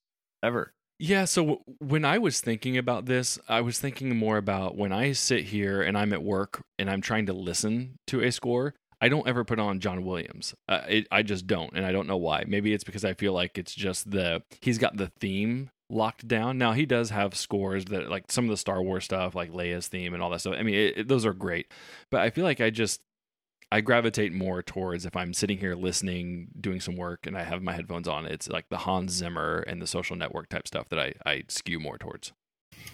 ever. Yeah, so w- when I was thinking about this, I was thinking more about when I sit here and I'm at work and I'm trying to listen to a score. I don't ever put on John Williams. Uh, it, I just don't, and I don't know why. Maybe it's because I feel like it's just the he's got the theme locked down. Now he does have scores that like some of the Star Wars stuff, like Leia's theme and all that stuff. I mean, it, it- those are great, but I feel like I just I gravitate more towards if I'm sitting here listening, doing some work, and I have my headphones on. It's like the Hans Zimmer and the Social Network type stuff that I I skew more towards.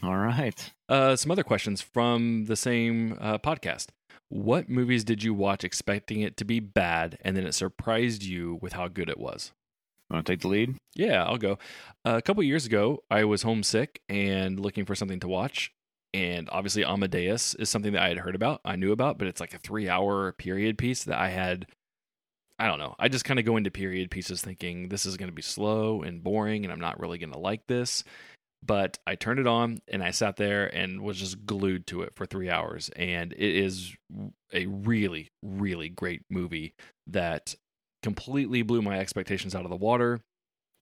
All right. Uh, some other questions from the same uh, podcast. What movies did you watch expecting it to be bad, and then it surprised you with how good it was? Want to take the lead? Yeah, I'll go. a couple years ago, I was homesick and looking for something to watch. And obviously, Amadeus is something that I had heard about, I knew about, but it's like a three hour period piece that I had. I don't know. I just kind of go into period pieces thinking this is going to be slow and boring, and I'm not really going to like this. But I turned it on and I sat there and was just glued to it for three hours. And it is a really, really great movie that completely blew my expectations out of the water.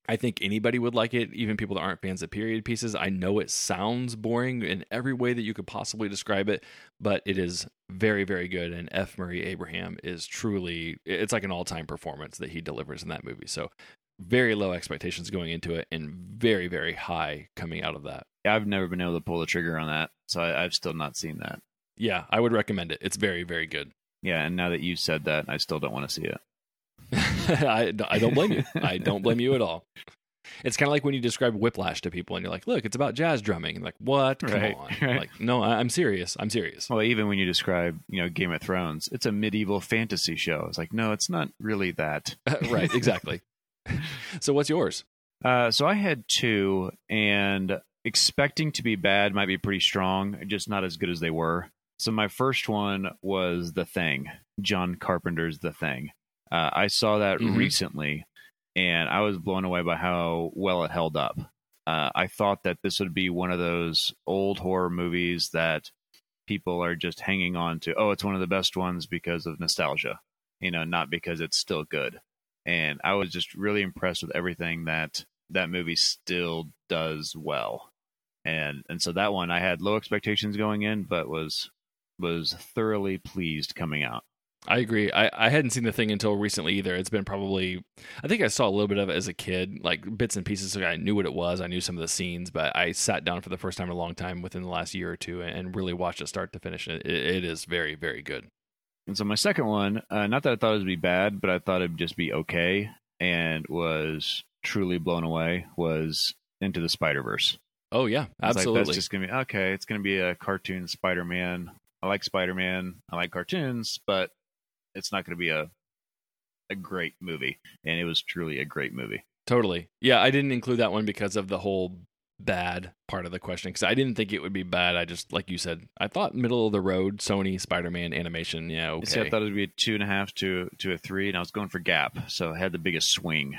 I think anybody would like it, even people that aren't fans of period pieces. I know it sounds boring in every way that you could possibly describe it, but it is very, very good. And F. Murray Abraham is truly, it's like an all time performance that he delivers in that movie. So, very low expectations going into it and very, very high coming out of that. I've never been able to pull the trigger on that, so I, I've still not seen that. Yeah, I would recommend it. It's very, very good. Yeah, and now that you said that, I still don't want to see it. I, I don't blame you. I don't blame you at all. It's kind of like when you describe Whiplash to people and you're like, look, it's about jazz drumming. And like, what? Come Right, on. right. Like, no, I, I'm serious. I'm serious. Well, even when you describe, you know, Game of Thrones, it's a medieval fantasy show. It's like, no, it's not really that. right, exactly. so what's yours? Uh, so I had two, and expecting to be bad might be pretty strong, just not as good as they were. So my first one was The Thing, John Carpenter's The Thing. Uh, I saw that Mhm. recently, and I was blown away by how well it held up. Uh, I thought that this would be one of those old horror movies that people are just hanging on to. Oh, it's one of the best ones because of nostalgia, you know, not because it's still good. And I was just really impressed with everything that that movie still does well. And and so that one I had low expectations going in, but was was thoroughly pleased coming out. I agree. I, I hadn't seen the thing until recently either. It's been probably, I think I saw a little bit of it as a kid, like bits and pieces. So I knew what it was. I knew some of the scenes, but I sat down for the first time in a long time within the last year or two and really watched it start to finish. It, it is very, very good. And so my second one, uh, not that I thought it would be bad, but I thought it'd just be okay, and was truly blown away. Was Into the Spider Verse. Oh, yeah, Like, absolutely. that's just gonna be okay. It's gonna be a cartoon Spider Man. I like Spider Man. I like cartoons, but it's not going to be a a great movie, and it was truly a great movie. Totally. Yeah, I didn't include that one because of the whole bad part of the question because I didn't think it would be bad. I just, like you said, I thought middle of the road Sony Spider Man animation. Yeah, okay. See, I thought it would be a two and a half to to a three, and I was going for Gap, so I had the biggest swing.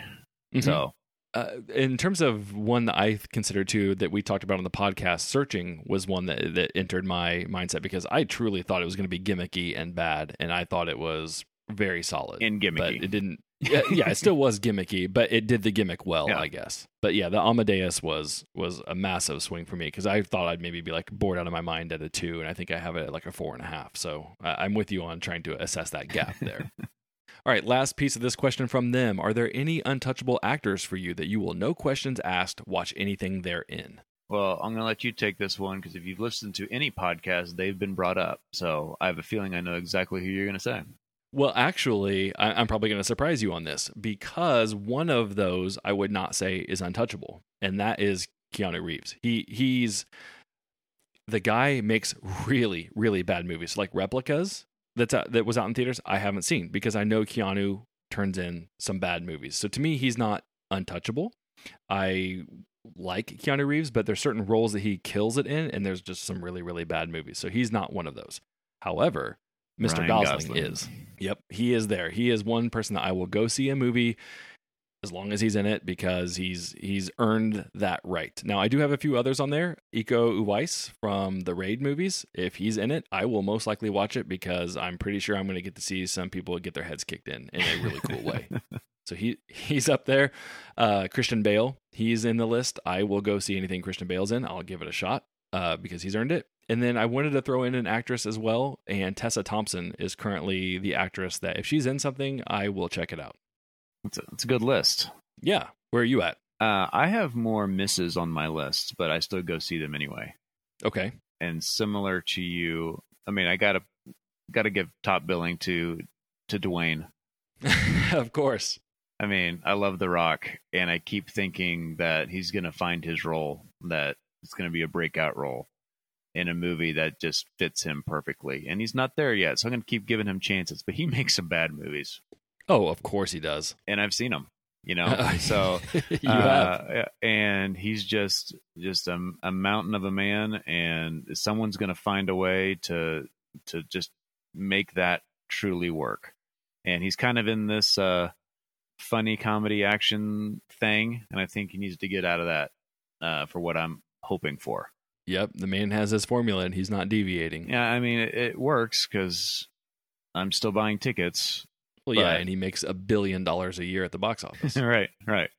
Mhm. So uh, in terms of one that I consider too that we talked about on the podcast, searching was one that that entered my mindset because I truly thought it was going to be gimmicky and bad, and I thought it was very solid and but gimmicky. it didn't. Yeah, yeah, it still was gimmicky, but it did the gimmick well, Yeah. I guess. But yeah, the Amadeus was was a massive swing for me because I thought I'd maybe be like bored out of my mind at a two, and I think I have it at like a four and a half. So I'm with you on trying to assess that gap there. All right, last piece of this question from them: Are there any untouchable actors for you that you will, no questions asked, watch anything they're in? Well, I'm going to let you take this one because if you've listened to any podcast, they've been brought up. So I have a feeling I know exactly who you're going to say. Well, actually, I, I'm probably going to surprise you on this because one of those I would not say is untouchable, and that is Keanu Reeves. He he's the guy makes really really bad movies like replicas that's out, that was out in theaters. I haven't seen because I know Keanu turns in some bad movies. So to me, he's not untouchable. I like Keanu Reeves, but there's certain roles that he kills it in, and there's just some really really bad movies. So he's not one of those. However, Mr. Gosling, Gosling. is. Yep, he is there. He is one person that I will go see a movie as long as he's in it because he's he's earned that right. Now I do have a few others on there. Iko Uwais from the Raid movies. If he's in it, I will most likely watch it because I'm pretty sure I'm going to get to see some people get their heads kicked in in a really cool way. So he he's up there. Uh, Christian Bale, he's in the list. I will go see anything Christian Bale's in. I'll give it a shot uh, because he's earned it. And then I wanted to throw in an actress as well, and Tessa Thompson is currently the actress that if she's in something, I will check it out. It's a, it's a good list. Yeah, where are you at? Uh, I have more misses on my list, but I still go see them anyway. Okay, And similar to you, I mean, I gotta gotta give top billing to to Dwayne. of course. I mean, I love The Rock, and I keep thinking that he's gonna find his role, that it's gonna be a breakout role in a movie that just fits him perfectly. And he's not there yet, so I'm gonna keep giving him chances. But he makes some bad movies, Oh, of course he does. and I've seen him, You know, so. Uh, and he's just just a, a mountain of a man, and someone's going to find a way to to just make that truly work. And he's kind of in this uh, funny comedy action thing, and I think he needs to get out of that uh, for what I'm hoping for. Yep, the man has his formula and he's not deviating. Yeah, I mean it, it works because I'm still buying tickets. Well, yeah, But- and he makes a billion dollars a year at the box office. right, right.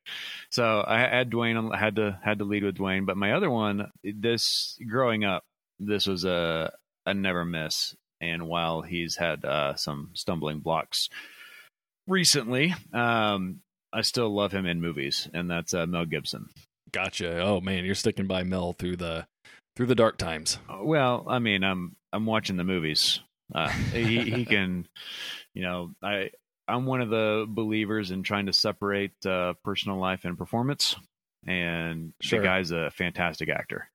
So I had Dwayne. I had to had to lead with Dwayne, but my other one, this growing up, this was a a never miss. And while he's had uh, some stumbling blocks recently, um, I still love him in movies, and that's uh, Mel Gibson. gotcha. Oh man, you're sticking by Mel through the through the dark times. Well, I mean, I'm I'm watching the movies. Uh, he he can, you know, I I'm one of the believers in trying to separate uh, personal life and performance, and Sure. the guy's a fantastic actor,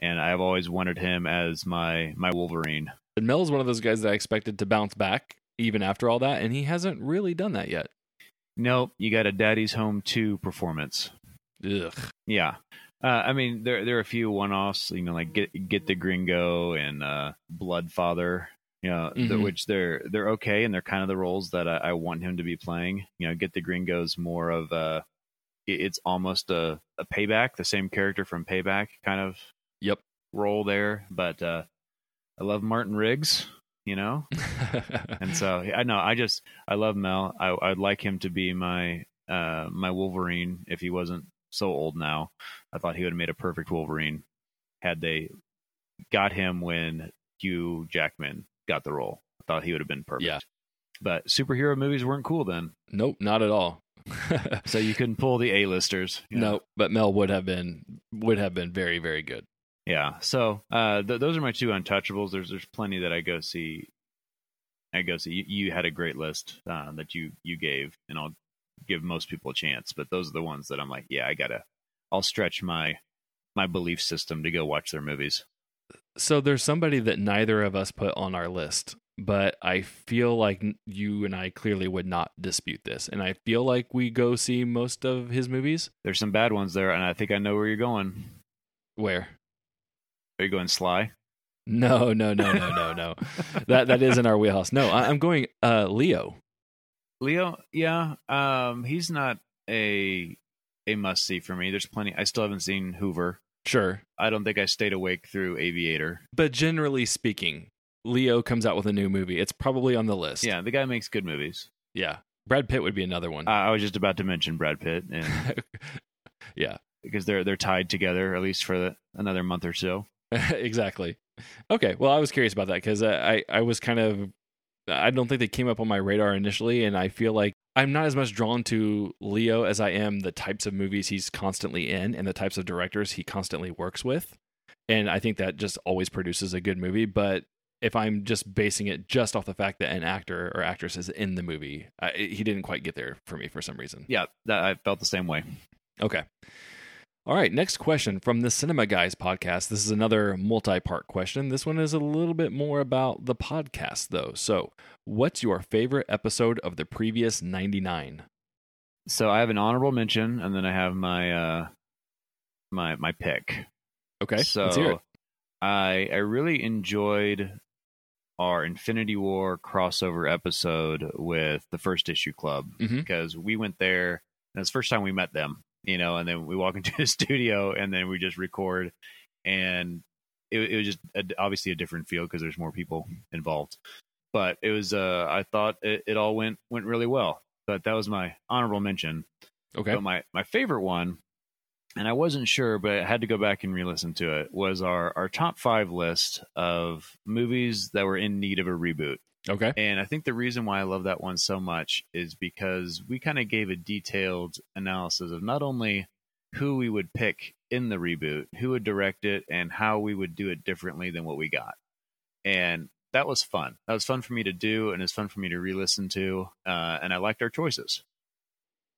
and I've always wanted him as my my Wolverine. And Mel is one of those guys that I expected to bounce back even after all that, and he hasn't really done that yet. Nope, you got a Daddy's Home two performance. Ugh. Yeah. Uh, I mean, there there are a few one offs, you know, like get get the Gringo and uh, Bloodfather, you know, th- Mhm. which they're they're okay and they're kind of the roles that I, I want him to be playing. You know, get the Gringo's more of a, it- it's almost a, a payback, the same character from Payback kind of Yep. role there. But uh, I love Martin Riggs, you know, and so I know I just I love Mel. I, I'd like him to be my uh, my Wolverine if he wasn't so old now. I thought he would have made a perfect Wolverine had they got him when Hugh Jackman got the role. I thought he would have been perfect. Yeah. But superhero movies weren't cool then, nope, not at all. so you couldn't pull the A-listers. you know? No, but Mel would have been would have been very very good. Yeah. So uh, th- those are my two untouchables. There's there's plenty that I go see. I go see. You, you had a great list uh, that you you gave, and I'll give most people a chance. But those are the ones that I'm like, yeah, I gotta. I'll stretch my my belief system to go watch their movies. So there's somebody that neither of us put on our list, but I feel like you and I clearly would not dispute this. And I feel like we go see most of his movies. There's some bad ones there, and I think I know where you're going. Where? Are you going Sly? No, no, no, no, no, no. that that is in our wheelhouse. No, I, I'm going uh Leo. Leo, yeah, um, he's not a a must see for me. There's plenty. I still haven't seen Hoover. Sure. I don't think I stayed awake through Aviator. But generally speaking, Leo comes out with a new movie. It's probably on the list. Yeah, the guy makes good movies. Yeah. Brad Pitt would be another one. Uh, I was just about to mention Brad Pitt, and yeah. because they're they're tied together at least for the, another month or so. exactly. Okay. Well, I was curious about that because I, I was kind of, I don't think they came up on my radar initially. And I feel like I'm not as much drawn to Leo as I am the types of movies he's constantly in and the types of directors he constantly works with. And I think that just always produces a good movie. But if I'm just basing it just off the fact that an actor or actress is in the movie, I, he didn't quite get there for me for some reason. Yeah, that, I felt the same way. Okay. All right, next question from the Cinema Guys podcast. This is another multi part question. This one is a little bit more about the podcast, though. So, what's your favorite episode of the previous 99? So I have an honorable mention, and then I have my uh my my pick. Okay, so let's hear it. I I really enjoyed our Infinity War crossover episode with the first issue club Mhm. because we went there and it's the first time we met them, you know, and then we walk into the studio and then we just record and it, it was just a, obviously a different feel because there's more people involved. But it was uh I thought it, it all went went really well. But that was my honorable mention. Okay. But my my favorite one, and I wasn't sure, but I had to go back and re-listen to it. Was our our top five list of movies that were in need of a reboot. Okay. And I think the reason why I love that one so much is because we kind of gave a detailed analysis of not only who we would pick in the reboot, who would direct it, and how we would do it differently than what we got. And that was fun. That was fun for me to do, and it's fun for me to re-listen to. Uh, and I liked our choices.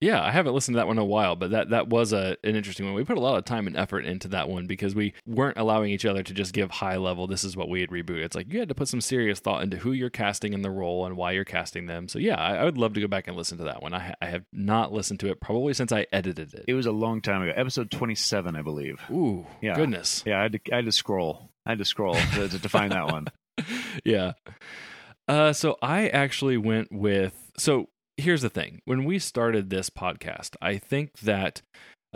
Yeah, I haven't listened to that one in a while, but that that was a an interesting one. We put a lot of time and effort into that one because we weren't allowing each other to just give high level. This is what we had rebooted. It's like you had to put some serious thought into who you're casting in the role and why you're casting them. So yeah, I, I would love to go back and listen to that one. I, ha- I have not listened to it probably since I edited it. It was a long time ago, episode twenty-seven, I believe. Ooh, Yeah. goodness. Yeah, I had to, I had to scroll. I had to scroll to, to find that one. yeah. Uh, so I actually went with. So here's the thing: when we started this podcast, I think that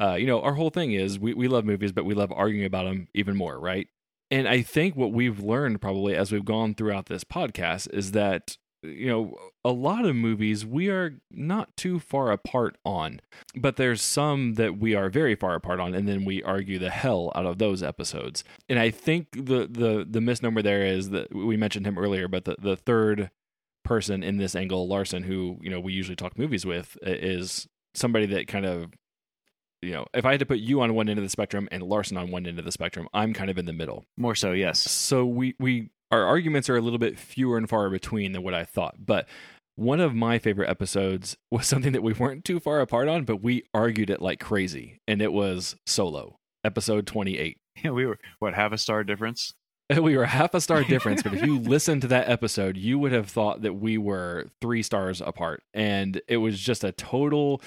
uh, you know our whole thing is we we love movies, but we love arguing about them even more, right? And I think what we've learned probably as we've gone throughout this podcast is that you know a lot of movies we are not too far apart on but there's some that we are very far apart on and then we argue the hell out of those episodes and i think the the the misnomer there is that we mentioned him earlier but the the third person in this angle larson who you know we usually talk movies with is somebody that kind of you know if i had to put you on one end of the spectrum and larson on one end of the spectrum i'm kind of in the middle More so, yes. so we we our arguments are a little bit fewer and far between than what I thought. But one of my favorite episodes was something that we weren't too far apart on, but we argued it like crazy, and it was Solo, episode twenty eight. Yeah, we were what half a star difference. We were half a star difference, but if you listened to that episode, you would have thought that we were three stars apart. And it was just a total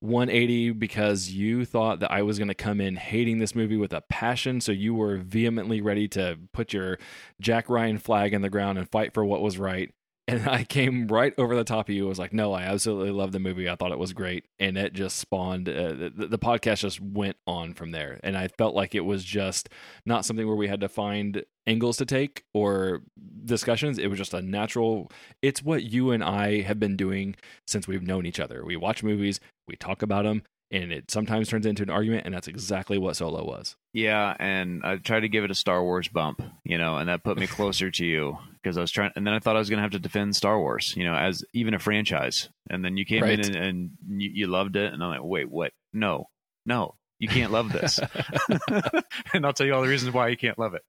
180 because you thought that I was going to come in hating this movie with a passion. So you were vehemently ready to put your Jack Ryan flag in the ground and fight for what was right. And I came right over the top of you. I was like, no, I absolutely love the movie. I thought it was great. And it just spawned, uh, the, the podcast just went on from there. And I felt like it was just not something where we had to find angles to take or discussions. It was just a natural, it's what you and I have been doing since we've known each other. We watch movies, we talk about them, and it sometimes turns into an argument. And that's exactly what Solo was. Yeah, and I tried to give it a Star Wars bump, you know, and that put me closer to you because I was trying. And then I thought I was going to have to defend Star Wars, you know, as even a franchise. And then you came Right. in and, and you, you loved it, and I'm like, wait, what? No, no, you can't love this. and I'll tell you all the reasons why you can't love it.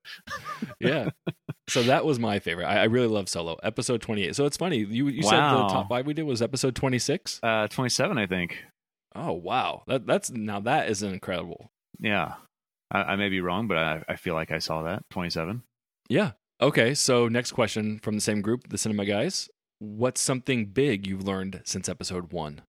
yeah. So that was my favorite. I, I really love Solo, episode 28. So it's funny. You, you said the top five we did was episode 26. Uh, 27, I think. Oh, wow. That, that's now that is incredible. Yeah, I, I may be wrong, but I, I feel like I saw that 27. Yeah. Okay, so next question from the same group, the Cinema Guys. What's something big you've learned since episode one?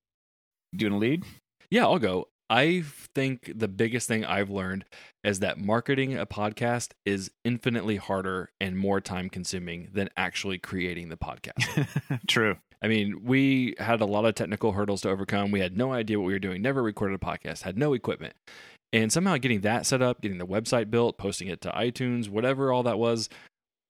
Do you want to lead? Yeah, I'll go. I think the biggest thing I've learned is that marketing a podcast is infinitely harder and more time consuming than actually creating the podcast. True. I mean, we had a lot of technical hurdles to overcome. We had no idea what we were doing, never recorded a podcast, had no equipment. And somehow getting that set up, getting the website built, posting it to iTunes, whatever all that was,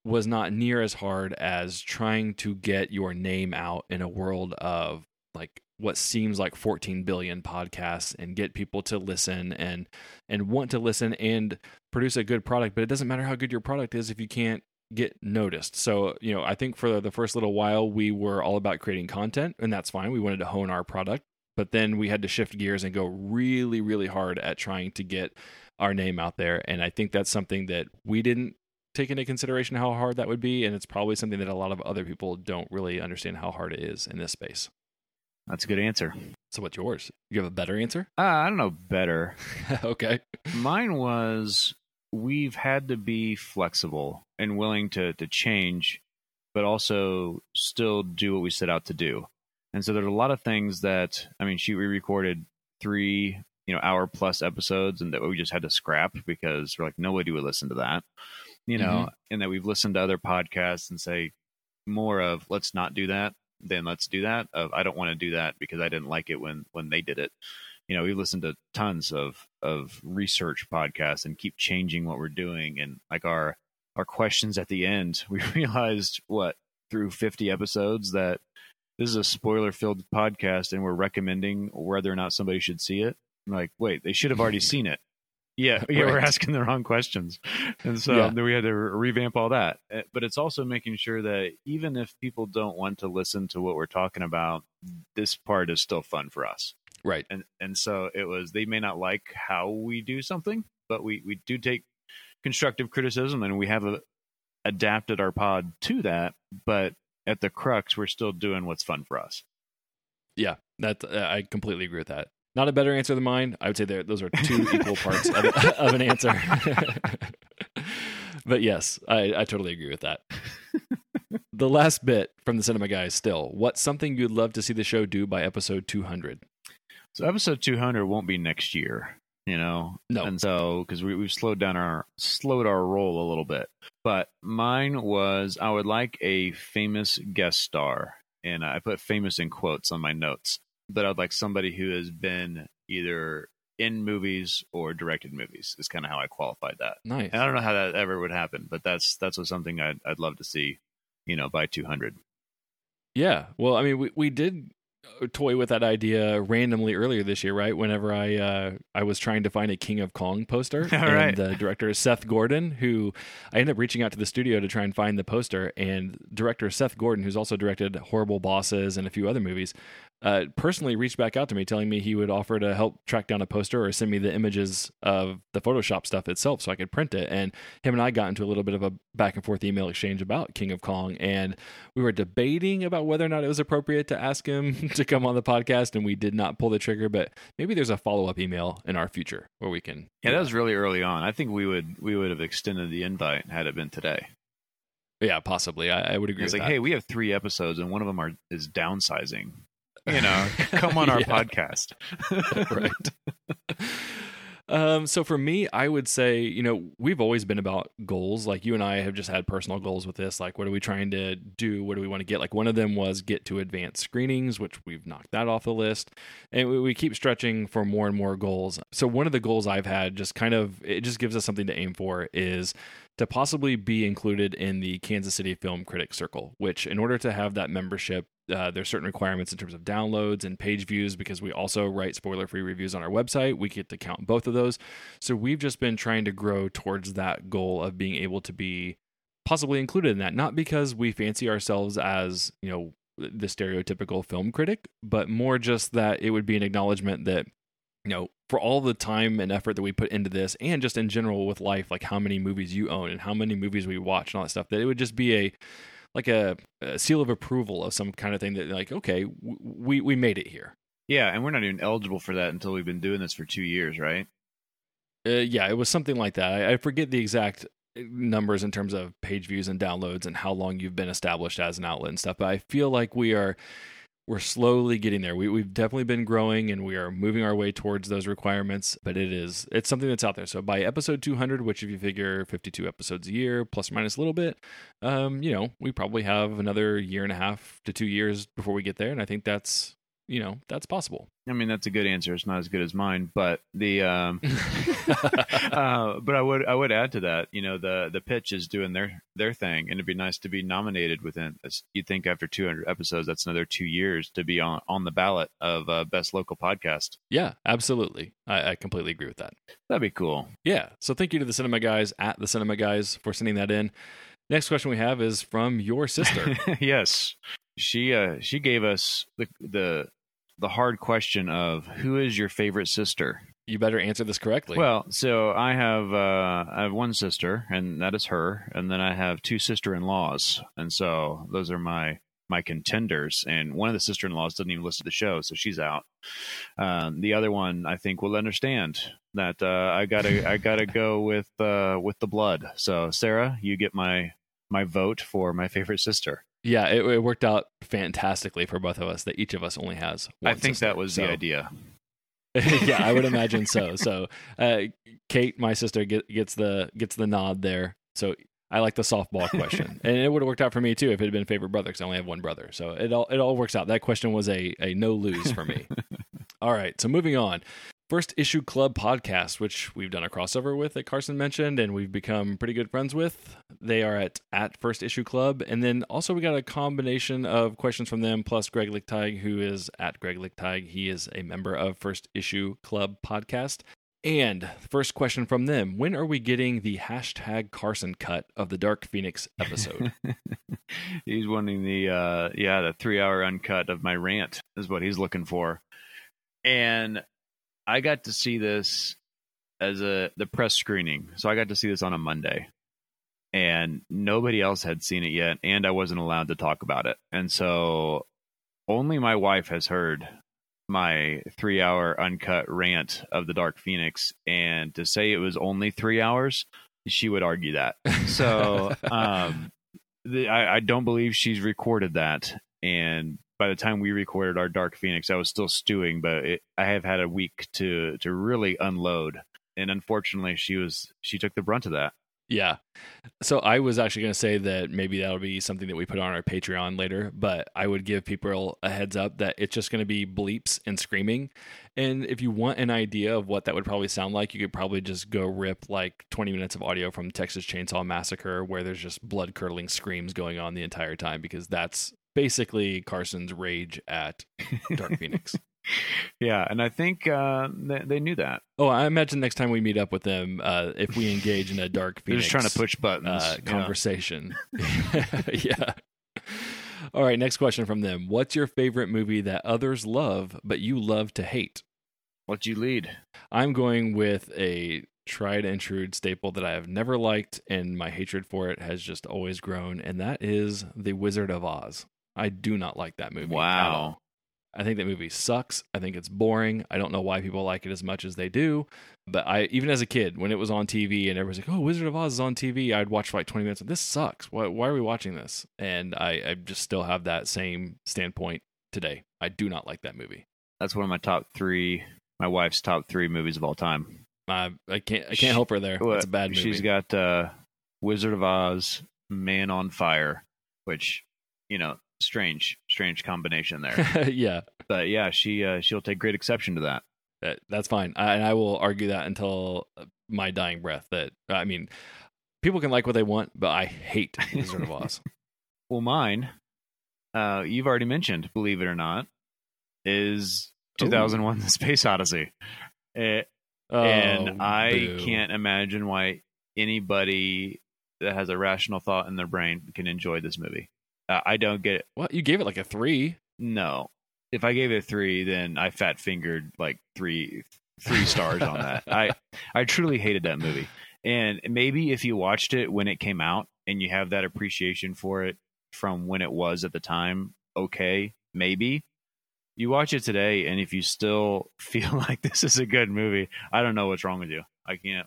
was not near as hard as trying to get your name out in a world of like what seems like 14 billion podcasts and get people to listen and and want to listen and produce a good product but it doesn't matter how good your product is if you can't get noticed. So you know i think for the first little while we were all about creating content and that's fine. We wanted to hone our product but then we had to shift gears and go really really hard at trying to get our name out there. And i think that's something that we didn't take into consideration how hard that would be and it's probably something that a lot of other people don't really understand how hard it is in this space That's a good answer. so what's yours you have a better answer Uh, I don't know better. okay Mine was we've had to be flexible and willing to to change, but also still do what we set out to do. And so there's a lot of things that I mean, she we recorded three you know hour plus episodes, and that we just had to scrap because we're like nobody would listen to that, you know, and that we've listened to other podcasts and say more of let's not do that than let's do that. Of I don't want to do that because I didn't like it when when they did it. You know we listen to tons of of research podcasts and keep changing what we're doing. And like our our questions at the end we realized what through 50 episodes that this is a spoiler filled podcast and we're recommending whether or not somebody should see it? I'm like wait they should have already seen it yeah yeah we're asking the wrong questions. And so Yeah. then we had to revamp all that. Uh, but it's also making sure that even if people don't want to listen to what we're talking about this part is still fun for us. Right. And and so it was they may not like how we do something but we we do take constructive criticism and we have a, adapted our pod to that but at the crux we're still doing what's fun for us. Yeah, that I completely agree with that. Not a better answer than mine. I would say there those are two equal parts of, of an answer. but yes, I, I totally agree with that. the last bit from the cinema guys still. What's something you'd love to see the show do by episode 200? so episode 200 won't be next year you know No. and so because we, we've slowed down our slowed our roll a little bit but mine was i would like a famous guest star and i put famous in quotes on my notes but i'd like somebody who has been either in movies or directed movies is kind of how i qualified that Nice. and i don't know how that ever would happen but that's that's what something i'd, I'd love to see you know by 200 Yeah. Well, I mean, we, we did uh, toy with that idea randomly earlier this year, right? Whenever I uh, I was trying to find a King of Kong poster, All and right. the director is Seth Gordon, who I ended up reaching out to the studio to try and find the poster, and director Seth Gordon, who's also directed Horrible Bosses and a few other movies, uh, personally reached back out to me, telling me he would offer to help track down a poster or send me the images of the Photoshop stuff itself so I could print it. And him and I got into a little bit of a back and forth email exchange about King of Kong, and we were debating about whether or not it was appropriate to ask him to come on the podcast, and we did not pull the trigger. But maybe there's a follow up email in our future where we can. yeah that was really early on i think we would we would have extended the invite had it been today yeah, possibly. I, I would agree. It's like, that. hey, we have three episodes, and one of them are is downsizing. You know, come on our Yeah. podcast. right. Um, so for me, I would say, you know, we've always been about goals. Like you and I have just had personal goals with this. Like, what are we trying to do? What do we want to get? Like one of them was get to advanced screenings, which we've knocked that off the list. And we, we keep stretching for more and more goals. So one of the goals I've had just kind of, it just gives us something to aim for is to possibly be included in the Kansas City Film Critics Circle, which in order to have that membership, uh, there's certain requirements in terms of downloads and page views because we also write spoiler free reviews on our website. We get to count both of those. So we've just been trying to grow towards that goal of being able to be possibly included in that, not because we fancy ourselves as, you know, the stereotypical film critic, but more just that it would be an acknowledgement that you know, for all the time and effort that we put into this, and just in general with life, like how many movies you own and how many movies we watch and all that stuff, that it would just be a like a, a seal of approval of some kind of thing that like, okay, w- we we made it here. yeah, and we're not even eligible for that until we've been doing this for two years, right? Uh, yeah, it was something like that. I, I forget the exact numbers in terms of page views and downloads and how long you've been established as an outlet and stuff. But I feel like we are we're slowly getting there. We, we've definitely been growing and we are moving our way towards those requirements, but it is, it's something that's out there. So by episode 200, which if you figure 52 episodes a year, plus or minus a little bit, um, you know, we probably have another year and a half to two years before we get there. And I think that's, you know, that's possible. I mean, that's a good answer. It's not as good as mine, but the um, uh, but I would I would add to that. You know, the the pitch is doing their their thing, and it'd be nice to be nominated within. you'd think after 200 episodes, that's another two years to be on on the ballot of uh, best local podcast. Yeah, absolutely. I, I completely agree with that. That'd be cool. Yeah. So thank you to the Cinema Guys at the Cinema Guys for sending that in. Next question we have is from your sister. yes, she uh, she gave us the the the hard question of who is your favorite sister? You better answer this correctly. Well, so I have uh, I have one sister, and that is her, and then I have two sister-in-laws, and so those are my my contenders. And one of the sister-in-laws doesn't even listen to the show, so she's out. Um, the other one, I think, will understand that uh, I gotta I gotta go with uh, with the blood. So Sarah, you get my my vote for my favorite sister. Yeah, it, it, worked out fantastically for both of us that each of us only has I think sister. that was so, the idea. yeah, I would imagine so. So, uh, Kate, my sister, get, gets the gets the nod there. So I like the softball question, and it would have worked out for me too if it had been favorite brother because I only have one brother. So it all it all works out. That question was a a no lose for me. all right, so moving on. First Issue Club podcast, which we've done a crossover with that Carson mentioned, and we've become pretty good friends with. They are at at First Issue Club, and then also we got a combination of questions from them plus Greg Lichtig, who is at Greg Lichtig. He is a member of First Issue Club podcast. And first question from them: When are we getting the hashtag Carson cut of the Dark Phoenix episode? he's wanting the uh, yeah the three hour uncut of my rant is what he's looking for, and I got to see this as a the press screening. So I got to see this on a Monday. And nobody else had seen it yet and I wasn't allowed to talk about it. And so only my wife has heard my 3-hour uncut rant of the Dark Phoenix and to say it was only 3 hours, she would argue that. So um the, I, I don't believe she's recorded that and by the time we recorded our Dark Phoenix, I was still stewing, but it, I have had a week to to really unload. And unfortunately, she was she took the brunt of that. Yeah. So I was actually going to say that maybe that'll be something that we put on our Patreon later, but I would give people a heads up that it's just going to be bleeps and screaming. And if you want an idea of what that would probably sound like, you could probably just go rip like 20 minutes of audio from Texas Chainsaw Massacre where there's just blood curdling screams going on the entire time because that's basically Carson's rage at Dark Phoenix. Yeah, and I think uh, they, they, knew that. Oh, I imagine next time we meet up with them, uh, if we engage in a Dark Phoenix, just trying to push buttons uh, conversation. yeah. All right, next question from them. What's your favorite movie that others love but you love to hate? What'd you lead? I'm going with a tried and true staple that I have never liked, and my hatred for it has just always grown, and that is The Wizard of Oz. I do not like that movie. Wow. I think that movie sucks. I think it's boring. I don't know why people like it as much as they do. But I, even as a kid, when it was on TV and everyone's like, "Oh, Wizard of Oz is on TV," I'd watch for like twenty minutes. This sucks. Why, why are we watching this? And I, I just still have that same standpoint today. I do not like that movie. That's one of my top three. My wife's top three movies of all time. I, I can't. I can't help her there. It's a bad movie. She's got uh, Wizard of Oz, Man on Fire, which you know strange, strange combination there. yeah, but yeah, she uh, she'll take great exception to that. that that's fine, I, and I will argue that until my dying breath. That I mean, people can like what they want, but I hate Wizard of Oz. well, mine, uh, you've already mentioned, believe it or not, is 2001: The Space Odyssey. It, oh, and I boo. can't imagine why anybody that has a rational thought in their brain can enjoy this movie. Uh, I don't get it. Well, you gave it like a three. No, if I gave it a three, then I fat fingered like three three stars on that. I I truly hated that movie. And maybe if you watched it when it came out and you have that appreciation for it from when it was at the time, okay, maybe. You watch it today and if you still feel like this is a good movie, I don't know what's wrong with you. I can't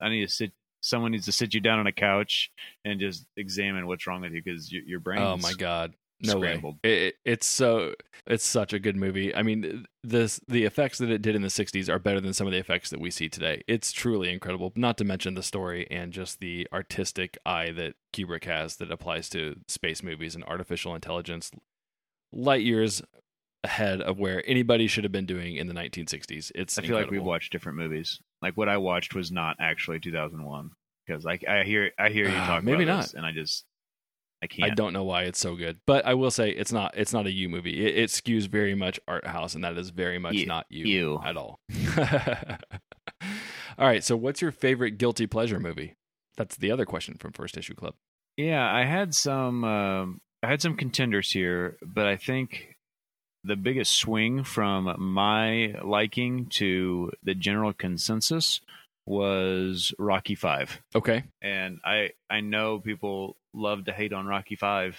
I need to sit someone needs to sit you down on a couch and just examine what's wrong with you because your, your brain. Oh my god. No scrambled. way. It, it- it's so it's such a good movie. I mean, this the effects that it did in the 60s are better than some of the effects that we see today. It's truly incredible. Not to mention the story and just the artistic eye that Kubrick has that applies to space movies and artificial intelligence light years ahead of where anybody should have been doing in the 1960s. It's I feel like we've watched different movies. Like what I watched was not actually 2001 because I, I hear I hear you Ah, talk maybe not. and I just I can't. I don't know why it's so good, but I will say it's not. It's not a you movie. It, it skews very much art house, and that is very much Ew. not you, Ew. at all. all right. So, what's your favorite guilty pleasure movie? That's the other question from First Issue Club. Yeah, I had some um, I had some contenders here, but I think the biggest swing from my liking to the general consensus was Rocky 5. Okay, And I I know people love to hate on Rocky 5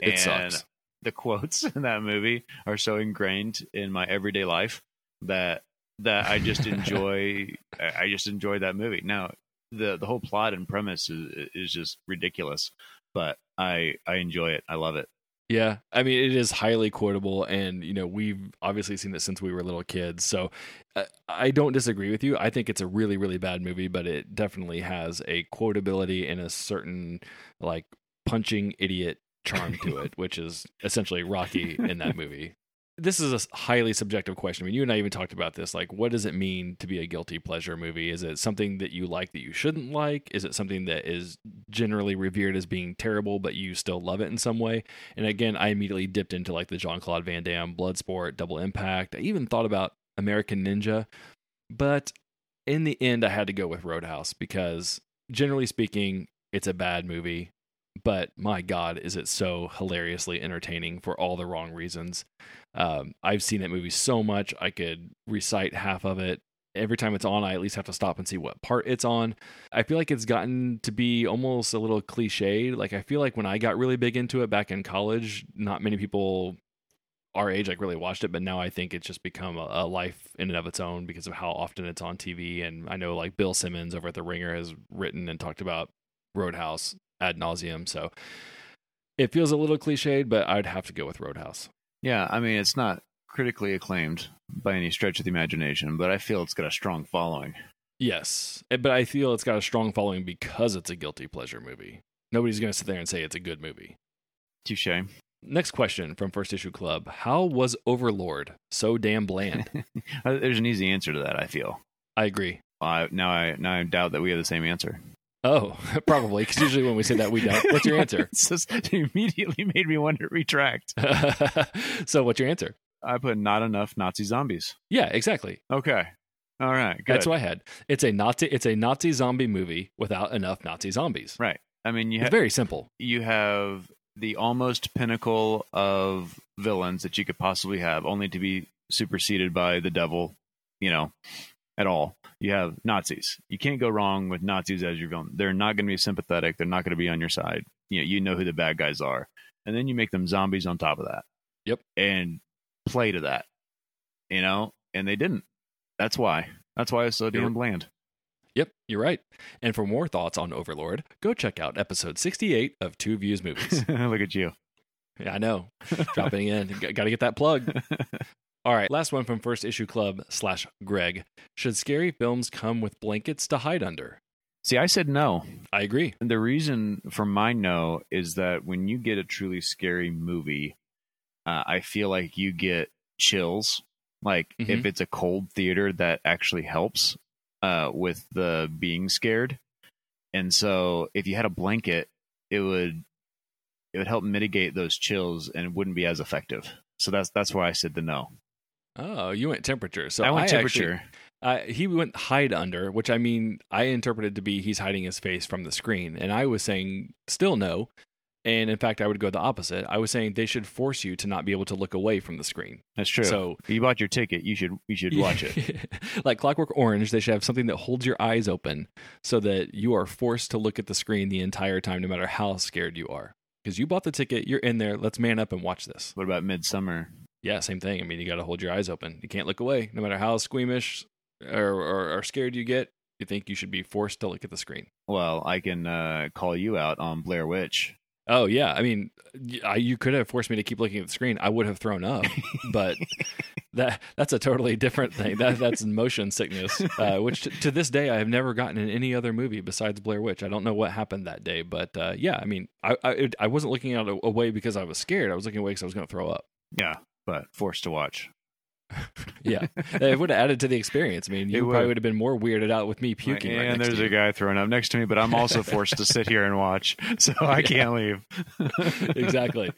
it and sucks. the quotes in that movie are so ingrained in my everyday life that that I just enjoy I I just enjoy that movie. Now, the the whole plot and premise is is just ridiculous, but I I enjoy it. I love it. Yeah, I mean it is highly quotable, and you know we've obviously seen it since we were little kids. So uh, I don't disagree with you. I think it's a really, really bad movie, but it definitely has a quotability and a certain like punching idiot charm to it, which is essentially Rocky in that movie. This is a highly subjective question. I mean, you and I even talked about this. Like, what does it mean to be a guilty pleasure movie? Is it something that you like that you shouldn't like? Is it something that is generally revered as being terrible, but you still love it in some way? And again, I immediately dipped into like the Jean Claude Van Damme, Bloodsport, Double Impact. I even thought about American Ninja, but in the end, I had to go with Roadhouse because generally speaking, it's a bad movie. But my God, is it so hilariously entertaining for all the wrong reasons? Um, I've seen that movie so much, I could recite half of it. Every time it's on, I at least have to stop and see what part it's on. I feel like it's gotten to be almost a little cliched. Like, I feel like when I got really big into it back in college, not many people our age like really watched it, but now I think it's just become a, a life in and of its own because of how often it's on TV. And I know like Bill Simmons over at The Ringer has written and talked about Roadhouse ad nauseum. So it feels a little cliched, but I'd have to go with Roadhouse. Yeah, I mean it's not critically acclaimed by any stretch of the imagination, but I feel it's got a strong following. Yes, Eh, but I feel it's got a strong following because it's a guilty pleasure movie. Nobody's going to sit there and say it's a good movie. Touche. Next question from First Issue Club How was Overlord so damn bland? Uh, There's an easy answer to that. I feel. I agree. Uh, now I now I doubt that we have the same answer. Oh, probably, because usually when we say that, we don't. What's your answer? It's just- it immediately made me want to retract. so, what's your answer? I put not enough Nazi zombies. Yeah, exactly. Okay. All right. Good. That's what I had. It's a Nazi. It's a Nazi zombie movie without enough Nazi zombies. Right. I mean, you It's have very simple. you have the almost pinnacle of villains that you could possibly have, only to be superseded by the devil. You know, at all. You have Nazis. You can't go wrong with Nazis as your villain. They're not going to be sympathetic. They're not going to be on your side. You know, you know who the bad guys are, and then you make them zombies on top of that. Yep. And play to that. You know, and they didn't. That's why. That's why it's so damn bland. Yep, you're right. And for more thoughts on Overlord, go check out episode 68 of Two Views Movies. Look at you. yeah, I know. Dropping in. Got to get that plug. All right, last one from First Issue Club slash Greg. Should scary films come with blankets to hide under? See, I said no. I agree. And the reason for my no is that when you get a truly scary movie, uh, I feel like you get chills. Like Mhm. if it's a cold theater, that actually helps uh, with the being scared. And so, if you had a blanket, it would it would help mitigate those chills, and it wouldn't be as effective. So that's that's why I said the no. Oh, you went temperature. So I went actually- temperature. Uh, he went hide under, which I mean, I interpreted to be he's hiding his face from the screen, and I was saying still no. And in fact, I would go the opposite. I was saying they should force you to not be able to look away from the screen. that's true. So if you bought your ticket. You should you should watch it. like Clockwork Orange, they should have something that holds your eyes open so that you are forced to look at the screen the entire time, no matter how scared you are. Because you bought the ticket, you're in there. Let's man up and watch this. What about Midsommar? Yeah, same thing. I mean, you got to hold your eyes open. You can't look away, no matter how squeamish or, or, or scared you get. you think you should be forced to look at the screen? Well, I can uh, call you out on Blair Witch. Oh yeah, I mean, I, you could have forced me to keep looking at the screen. I would have thrown up, but that that's a totally different thing. That that's motion sickness, uh, which t- to this day I have never gotten in any other movie besides Blair Witch. I don't know what happened that day, but uh, yeah, I mean, I I, I wasn't looking out away because I was scared. I was looking away because I was going to throw up. Yeah, but forced to watch. Yeah, it would have added to the experience. I mean, you would. probably would have been more weirded out with me puking. right and next there's a guy throwing up next to me, but I'm also forced to sit here and watch, so I can't leave. exactly.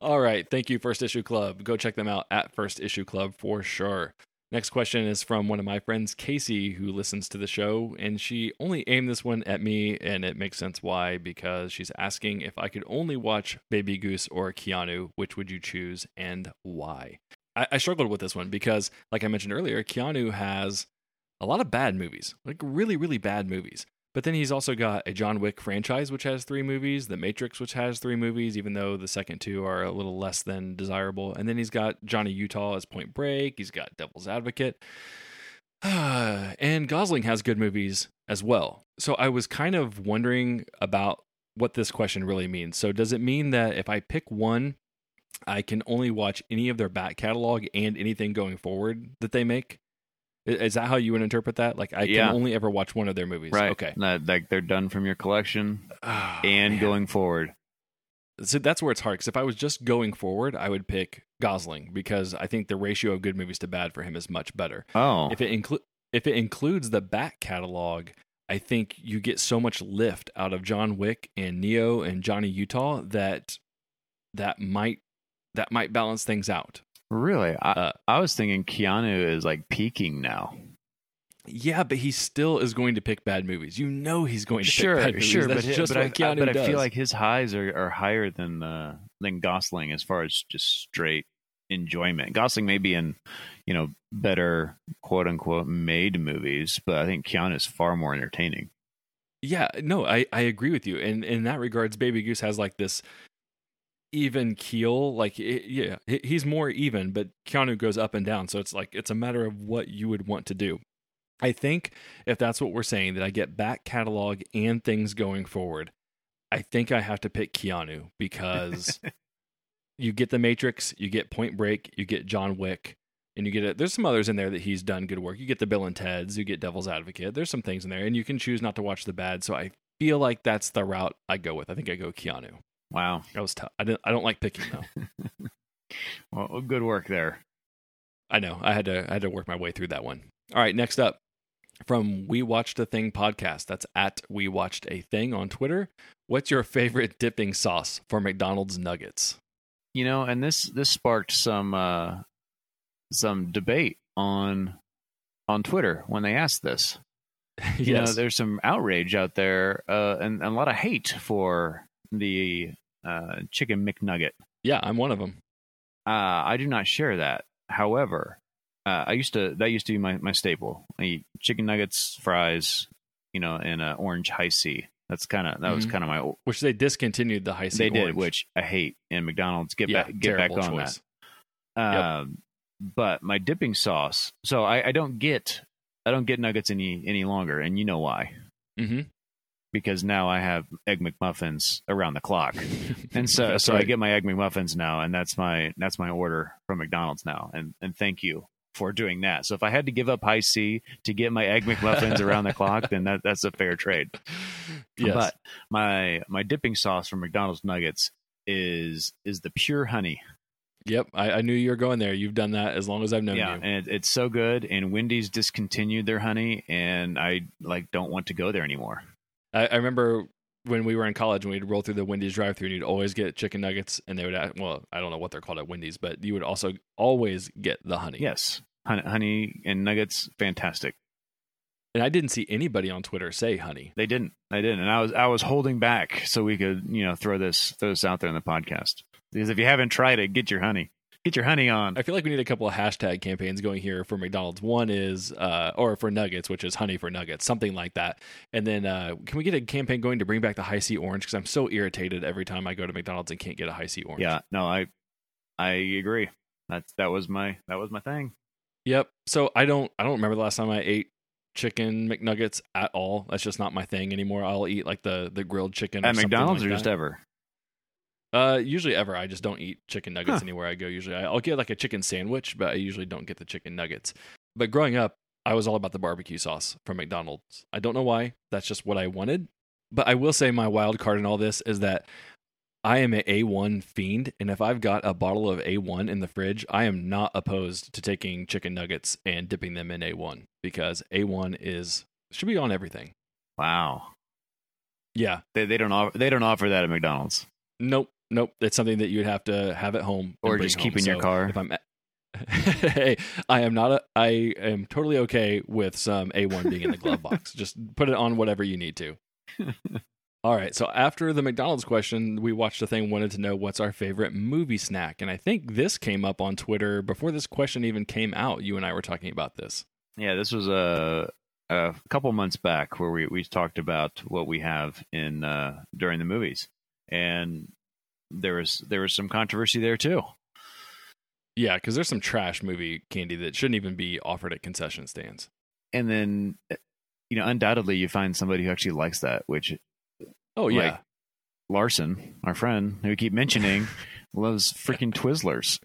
All right. Thank you, First Issue Club. Go check them out at First Issue Club for sure. Next question is from one of my friends, Casey, who listens to the show, and she only aimed this one at me, and it makes sense why, because she's asking if I could only watch Baby Goose or Keanu, which would you choose and why? I, I struggled with this one because, like I mentioned earlier, Keanu has a lot of bad movies, like really, really bad movies. But then he's also got a John Wick franchise, which has three movies, The Matrix, which has three movies, even though the second two are a little less than desirable. And then he's got Johnny Utah as Point Break. He's got Devil's Advocate. and Gosling has good movies as well. So I was kind of wondering about what this question really means. So does it mean that if I pick one, I can only watch any of their back catalog and anything going forward that they make? Is that how you would interpret that? Like I Yeah. can only ever watch one of their movies. Right. Okay. That, like they're done from your collection Oh, and man. going forward. So that's where it's hard. Because if I was just going forward, I would pick Gosling because I think the ratio of good movies to bad for him is much better. Oh, If it include if it includes the back catalog, I think you get so much lift out of John Wick and Neo and Johnny Utah that that might that might balance things out. Really? I, Uh, I was thinking Keanu is like peaking now. Yeah, but he still is going to pick bad movies. You know he's going to Sure, pick bad movies. sure, That's but, just but, what I, Keanu but I feel like his highs are, are higher than uh, than Gosling as far as just straight enjoyment. Gosling may be in you know better quote unquote made movies, but I think Keanu is far more entertaining. Yeah, no, I, I agree with you. And in that regards, Baby Goose has like this even keel. Like, it, yeah, he's more even, but Keanu goes up and down. So it's like, it's a matter of what you would want to do. I think if that's what we're saying, that I get back catalog and things going forward, I think I have to pick Keanu because you get The Matrix, you get Point Break, you get John Wick, and you get it. There's some others in there that he's done good work. You get the Bill and Ted's, you get Devil's Advocate. There's some things in there, and you can choose not to watch the bad. So I feel like that's the route I go with. I think I go Keanu. Wow, That was tough. I didn't. I don't like picking though. well, good work there. I know. I had to. I had to work my way through that one. All right. Next up, from We Watched a Thing podcast. That's at We Watched a Thing on Twitter. What's your favorite dipping sauce for McDonald's nuggets? You know, and this this sparked some uh, some debate on on Twitter when they asked this. You know, there's some outrage out there uh, and, and a lot of hate for the uh, chicken McNugget. yeah, I'm one of them. Uh, I do not share that. However, uh, I used to that used to be my, my staple. I eat chicken nuggets, fries, you know, and uh, orange Hi-C. That's kind of that was Mhm. kind of my. Which they discontinued the Hi-C. they did, which I hate. And McDonald's get yeah, back get back on choice. that. Yep. Um, but my dipping sauce. So I, I don't get I don't get nuggets any any longer, and you know why? Mm-hmm. Because now I have egg McMuffins around the clock, and so so I get my egg McMuffins now, and that's my that's my order from McDonald's now, and and thank you for doing that. So if I had to give up Hi-C to get my egg McMuffins around the clock, then that that's a fair trade. yes. But my my dipping sauce from McDonald's nuggets is is the pure honey. Yep, I, I knew you were going there. You've done that as long as I've known yeah, you. and it, it's so good. And Wendy's discontinued their honey, and I like don't want to go there anymore. I, I remember when we were in college and we'd roll through the Wendy's drive-through, and you'd always get chicken nuggets, and they would. Ask, well, I don't know what they're called at Wendy's, but you would also always get the honey. Yes, honey, honey and nuggets, fantastic. and I didn't see anybody on Twitter say honey. They didn't, they didn't, and I was I was holding back so we could you know throw this throw this out there in the podcast because if you haven't tried it, get your honey, get your honey on. I feel like we need a couple of hashtag campaigns going here for McDonald's. One is, uh, or for Nuggets, which is honey for Nuggets, something like that. And then, uh, can we get a campaign going to bring back the Hi-C orange? Because I'm so irritated every time I go to McDonald's and can't get a Hi-C orange. Yeah, no, I I agree. That that was my that was my thing. Yep. So I don't, I don't remember the last time I ate chicken McNuggets at all. That's just not my thing anymore. I'll eat like the the grilled chicken or At McDonald's like or just ever? Uh, usually ever. I just don't eat chicken nuggets Huh. anywhere I go. Usually, I'll get like a chicken sandwich, but I usually don't get the chicken nuggets. But growing up, I was all about the barbecue sauce from McDonald's. I don't know why. That's just what I wanted. But I will say my wild card in all this is that I am a A1 fiend, and if I've got a bottle of A1 in the fridge, I am not opposed to taking chicken nuggets and dipping them in A1 because A1 is should be on everything. Wow. Yeah, They they don't offer they don't offer that at McDonald's. Nope, nope. It's something that you'd have to have at home Or just home. keep in your car. If I'm, at, hey, I am not. A, I am totally okay with some A1 being in the glove box. Just put it on whatever you need to. All right. So after the McDonald's question, we watched a thing. Wanted to know what's our favorite movie snack, and I think this came up on Twitter before this question even came out. You and I were talking about this. Yeah, this was a a couple months back where we we talked about what we have in uh, during the movies, and there was there was some controversy there too. Yeah, because there's some trash movie candy that shouldn't even be offered at concession stands. And then, you know, undoubtedly you find somebody who actually likes that, which Oh yeah. Like- Larson, our friend who we keep mentioning, loves freaking Twizzlers.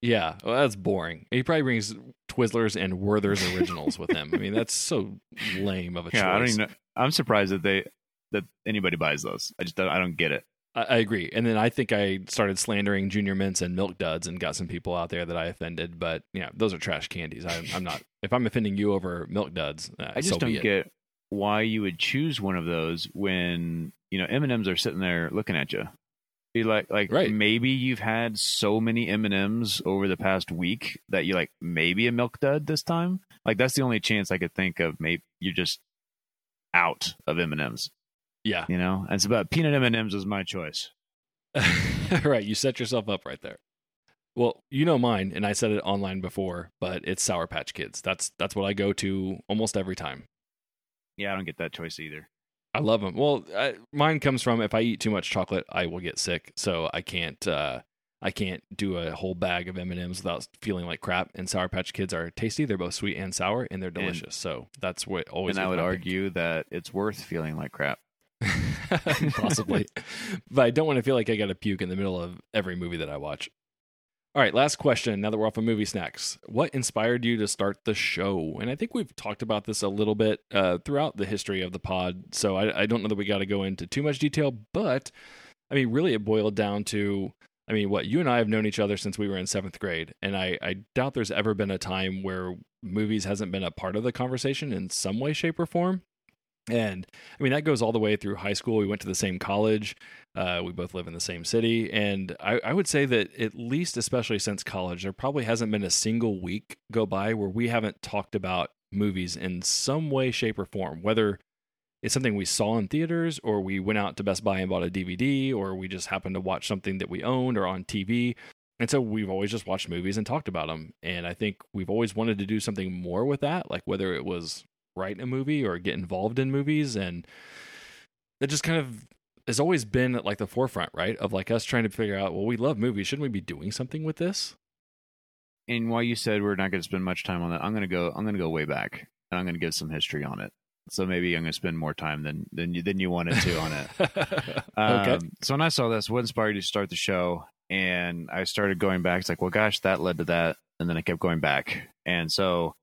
Yeah, well, that's boring. He probably brings Twizzlers and Werther's originals with him. I mean, that's so lame of a choice. I don't even know. I'm surprised that they that anybody buys those. I just don't, I don't get it. I, I agree. And then I think I started slandering Junior Mints and Milk Duds and got some people out there that I offended. But yeah, those are trash candies. I, I'm not. If I'm offending you over Milk Duds, uh, I just so don't it. get why you would choose one of those when you know M and M's are sitting there looking at you. Be like, like Right. maybe you've had so many M and M's over the past week that you like maybe a milk dud this time. Like that's the only chance I could think of. Maybe you're just out of M and M's. Yeah, You know, and it's about peanut M and M's was my choice. right. You set yourself up right there. Well, you know mine, and I said it online before, but it's Sour Patch Kids. That's that's what I go to almost every time. Yeah, I don't get that choice either. I love them. Well, I, mine comes from if I eat too much chocolate, I will get sick. So I can't. Uh, I can't do a whole bag of M and M's without feeling like crap. And Sour Patch Kids are tasty. They're both sweet and sour, and they're delicious. so that's what always. and I would argue that it's worth feeling like crap. possibly, but I don't want to feel like I got to puke in the middle of every movie that I watch. All right, last question. Now that we're off of movie snacks, what inspired you to start the show? And I think we've talked about this a little bit uh, throughout the history of the pod, so I, I don't know that we got to go into too much detail. But I mean, really, it boiled down to I mean, what you and I have known each other since we were in seventh grade, and I, I doubt there's ever been a time where movies hasn't been a part of the conversation in some way, shape, or form. And I mean, that goes all the way through high school. We went to the same college. Uh, we both live in the same city. And I, I would say that at least, especially since college, there probably hasn't been a single week go by where we haven't talked about movies in some way, shape, or form, whether it's something we saw in theaters or we went out to Best Buy and bought a DVD or we just happened to watch something that we owned or on TV. And so we've always just watched movies and talked about them. And I think we've always wanted to do something more with that, like whether it was write a movie or get involved in movies. And it just kind of has always been at like the forefront, right? Of like us trying to figure out, well, we love movies. Shouldn't we be doing something with this? And while you said we're not going to spend much time on that, I'm going to go. I'm going to go way back, and I'm going to give some history on it. So maybe I'm going to spend more time than than you than you wanted to on it. okay. Um, so when I saw this, what inspired you to start the show? And I started going back. It's like, well, gosh, that led to that, and then I kept going back. And so,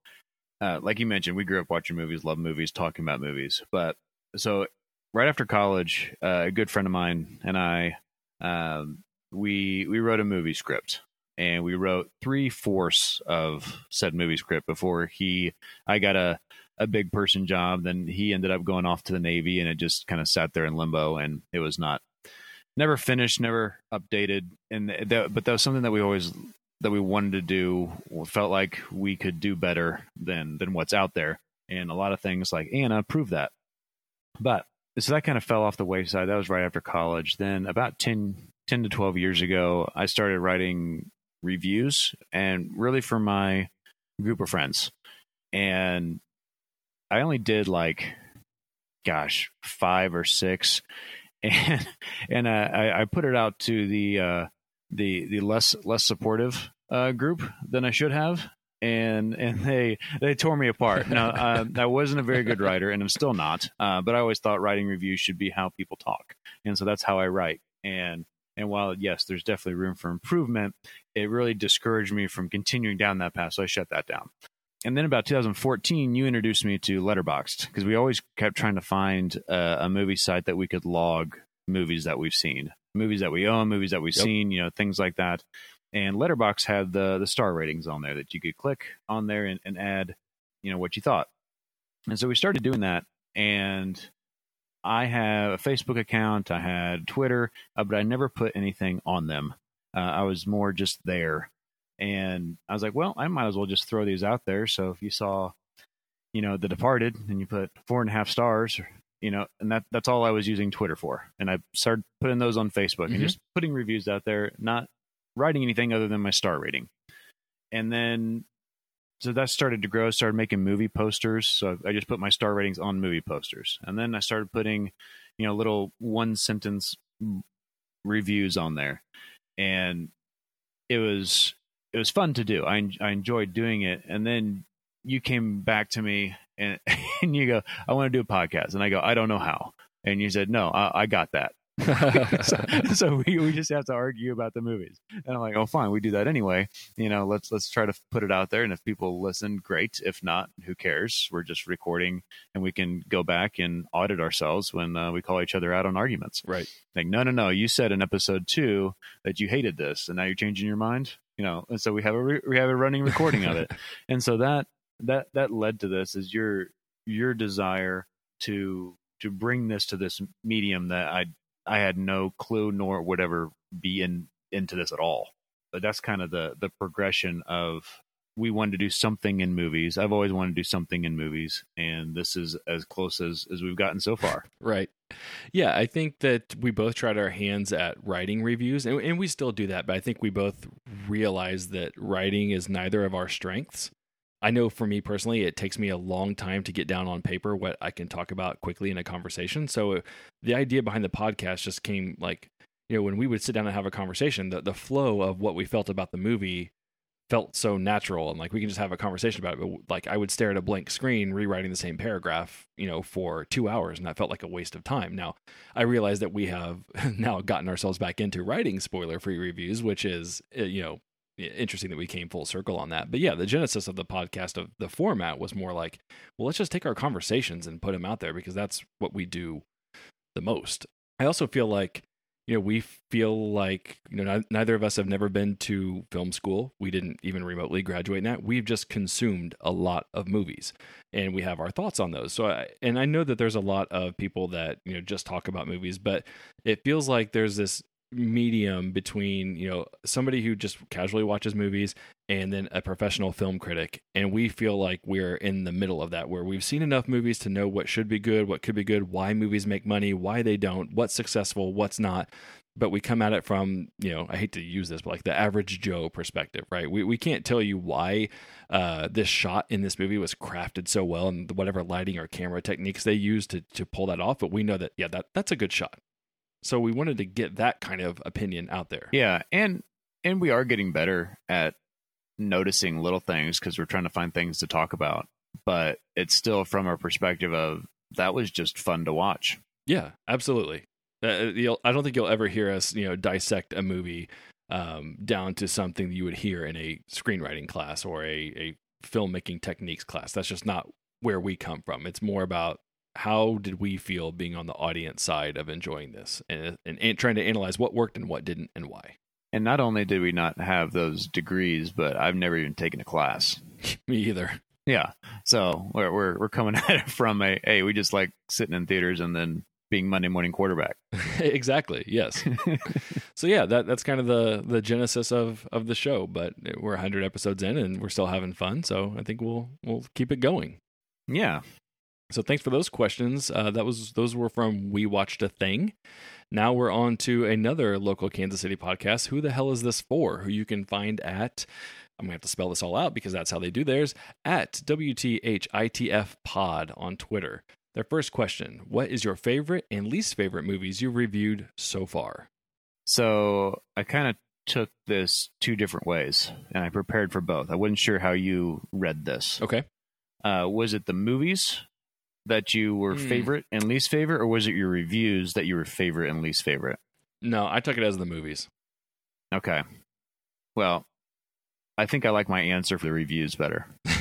uh, like you mentioned, we grew up watching movies, love movies, talking about movies. But so right after college, uh, a good friend of mine and I, um, we we wrote a movie script, and we wrote three fourths of said movie script before he, I got a a big person job. Then he ended up going off to the Navy, and it just kind of sat there in limbo, and it was not never finished, never updated. And but that was something that we always that we wanted to do. Felt like we could do better than than what's out there, and a lot of things like Anna proved that. But so that kind of fell off the wayside. That was right after college. Then about 10, 10 to twelve years ago, I started writing reviews, and really for my group of friends, and I only did like, gosh, five or six, and and uh, I, I put it out to the uh, the the less less supportive uh, group than I should have, and and they they tore me apart. Now uh, I wasn't a very good writer, and I'm still not. Uh, but I always thought writing reviews should be how people talk, and so that's how I write. And and while yes, there's definitely room for improvement, it really discouraged me from continuing down that path. So I shut that down. And then about 2014, you introduced me to Letterboxd because we always kept trying to find uh, a movie site that we could log movies that we've seen, movies that we own, movies that we've Yep. seen, you know, things like that. And Letterboxd had the the star ratings on there that you could click on there and, and add, you know, what you thought. And so we started doing that, and I have a Facebook account, I had Twitter, uh, but I never put anything on them. Uh, I was more just there, and I was like, well, I might as well just throw these out there. So if you saw, you know, The Departed, and you put four and a half stars, you know, and that that's all I was using Twitter for. And I started putting those on Facebook Mhm. and just putting reviews out there, not writing anything other than my star rating. And then so that started to grow. I Started making movie posters. So I just put my star ratings on movie posters, and then I started putting, you know, little one sentence reviews on there, and it was it was fun to do. I I enjoyed doing it, and then you came back to me and and you go, I want to do a podcast, and I go, I don't know how, and you said, No, I, I got that. So, so we, we just have to argue about the movies. And i'm like oh fine we do that anyway. You know let's let's try to put it out there. And if people listen great. If not who cares? We're just recording and we can go back and audit ourselves when uh, we call each other out on arguments. Right. like no no no. You said in episode two that you hated this and now you're changing your mind? You know and so we have a re- we have a running recording of it. And so that that that led to this is your your desire to to bring this to this medium that i i had no clue nor would ever be in into this at all but that's kind of the the progression of we wanted to do something in movies i've always wanted to do something in movies and this is as close as as we've gotten so far Right. Yeah, I think that we both tried our hands at writing reviews, and, and we still do that, but I think we both realize that writing is neither of our strengths. I know for me personally, it takes me a long time to get down on paper what I can talk about quickly in a conversation. So uh, the idea behind the podcast just came like, you know, when we would sit down and have a conversation, the, the flow of what we felt about the movie felt so natural and like we can just have a conversation about it but like i would stare at a blank screen rewriting the same paragraph you know for two hours and that felt like a waste of time now i realize that we have now gotten ourselves back into writing spoiler free reviews which is uh, you know interesting that we came full circle on that but yeah the genesis of the podcast of the format was more like well let's just take our conversations and put them out there because that's what we do the most i also feel like you know, we feel like, you know, neither of us have never been to film school. We didn't even remotely graduate in that. We've just consumed a lot of movies and we have our thoughts on those. So, I, and I know that there's a lot of people that, you know, just talk about movies, but it feels like there's this medium between, you know, somebody who just casually watches movies and then a professional film critic. And we feel like we're in the middle of that, where we've seen enough movies to know what should be good, what could be good, why movies make money, why they don't, what's successful, what's not. But we come at it from, you know, I hate to use this, but like the average Joe perspective, right? We, we can't tell you why uh, this shot in this movie was crafted so well and whatever lighting or camera techniques they used to, to pull that off. But we know that, yeah, that, that's a good shot. So we wanted to get that kind of opinion out there. Yeah, and and we are getting better at noticing little things because we're trying to find things to talk about. But it's still from a perspective of that was just fun to watch. Yeah, absolutely. Uh, you'll, I don't think you'll ever hear us, you know, dissect a movie um, down to something you would hear in a screenwriting class or a, a filmmaking techniques class. That's just not where we come from. It's more about how did we feel being on the audience side of enjoying this and, and, and trying to analyze what worked and what didn't and why. And not only did we not have those degrees, but I've never even taken a class. Me either. Yeah, so we're we're, we're coming at it from a hey, we just like sitting in theaters and then being Monday morning quarterback. exactly. Yes. so yeah, that that's kind of the the genesis of of the show. But we're 100 episodes in, and we're still having fun. So I think we'll we'll keep it going. Yeah, So thanks for those questions. Uh, that was those were from We Watched a Thing. Now we're on to another local Kansas City podcast. Who the hell is this for? Who you can find at I'm gonna have to spell this all out because that's how they do theirs at WTHITF Pod on Twitter. Their first question: What is your favorite and least favorite movies you've reviewed so far? So I kind of took this two different ways, and I prepared for both. I wasn't sure how you read this. Okay. Uh, was it the movies that you were Hmm. favorite and least favorite, or was it your reviews that you were favorite and least favorite? No, I took it as the movies. Okay. Well, I think I like my answer for the reviews better.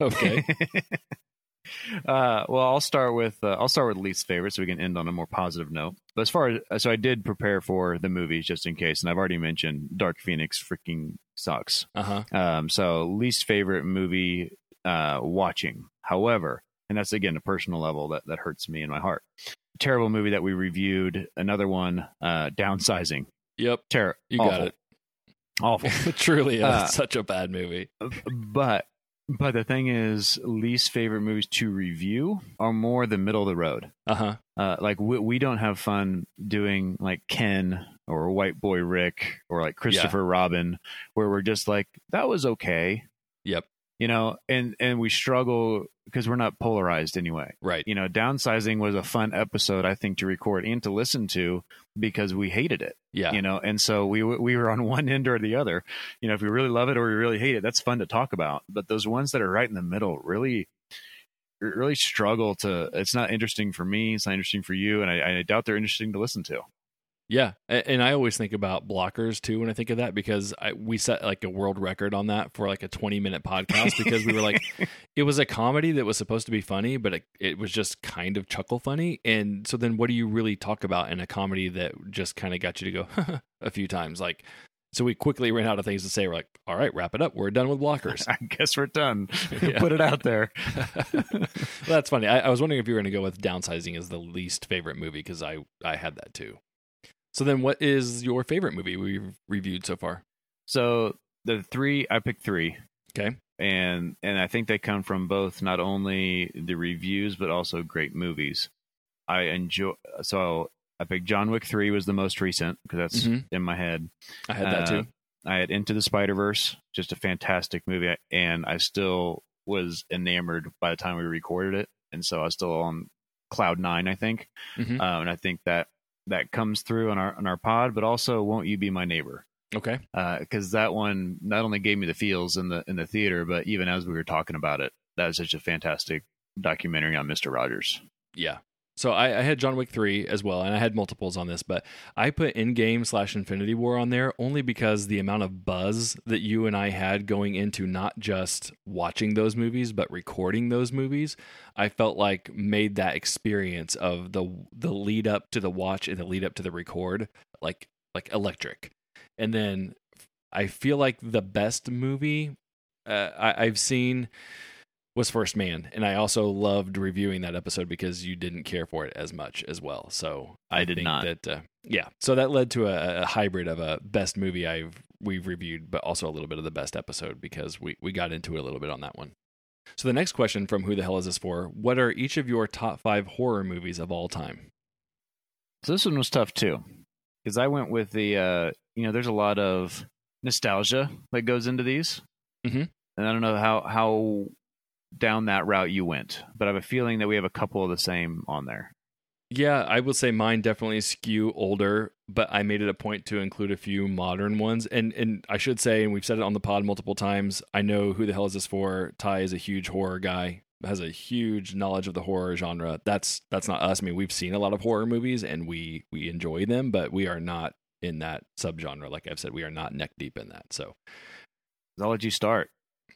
Okay. uh, well, I'll start with uh, I'll start with least favorite, so we can end on a more positive note. But as far as so, I did prepare for the movies just in case, and I've already mentioned Dark Phoenix freaking sucks. Uh huh. Um, so least favorite movie uh, watching. However, and that's again a personal level that that hurts me in my heart. Terrible movie that we reviewed. Another one, uh, downsizing. Yep. terrible. You awful. got it. Awful. Truly, Uh, it's such a bad movie. but but the thing is, least favorite movies to review are more the middle of the road. Uh huh. Uh, like we, we don't have fun doing like Kin or White Boy Rick or like Christopher Robin, where we're just like that was okay, Yep. You know, and and we struggle because we're not polarized anyway. Right. You know, downsizing was a fun episode I think to record and to listen to because we hated it Yeah. you know and so we we were on one end or the other you know if we really love it or we really hate it that's fun to talk about but those ones that are right in the middle really really struggle to it's not interesting for me it's not interesting for you and i, I doubt they're interesting to listen to Yeah, and I always think about blockers too when I think of that because I, we set like a world record on that for like a 20 minute podcast because we were like, it was a comedy that was supposed to be funny, but it, it was just kind of chuckle funny. And so then what do you really talk about in a comedy that just kind of got you to go a few times? Like, so we quickly ran out of things to say. We're like, all right, wrap it up. We're done with blockers. i guess we're done Yeah. put it out there well, that's funny. I, I was wondering if you were going to go with downsizing as the least favorite movie because I I had that too. So then, what is your favorite movie we've reviewed so far? so the three i picked three Okay. and and i think they come from both not only the reviews but also great movies i enjoy so i picked john wick 3 was the most recent because that's Mhm. in my head I had that Uh, too. I had Into the Spider Verse, just a fantastic movie, and I still was enamored by the time we recorded it, and so I was still on cloud nine, I think, Mhm. um, and I think that that comes through on our on our pod, but also "Won't You Be My Neighbor?" Okay. Uh, because that one not only gave me the feels in the in the theater, but even as we were talking about it, that was such a fantastic documentary on Mister Rogers. Yeah. So I, I had John Wick 3 as well, and I had multiples on this, but I put Endgame slash Infinity War on there only because the amount of buzz that you and I had going into not just watching those movies, but recording those movies, I felt like made that experience of the the lead up to the watch and the lead up to the record like like electric. And then I feel like the best movie uh, I, I've seen was First Man, and I also loved reviewing that episode because you didn't care for it as much as well. So I did think not. That uh, yeah, so that led to a, a hybrid of a best movie I've we've reviewed, but also a little bit of the best episode because we we got into it a little bit on that one. So the next question from Who the Hell Is This For? What are each of your top five horror movies of all time? So this one was tough too, because I went with the uh, you know, there's a lot of nostalgia that goes into these, Mhm. and I don't know how how down that route you went, but I have a feeling that we have a couple of the same on there. Yeah, I would say mine definitely skew older, but I made it a point to include a few modern ones. And and I should say, and we've said it on the pod multiple times, I know who the hell is this for? Ty is a huge horror guy, has a huge knowledge of the horror genre. That's that's not us. I mean, we've seen a lot of horror movies and we we enjoy them, but we are not in that subgenre. Like I've said, we are not neck deep in that. So I'll let you start.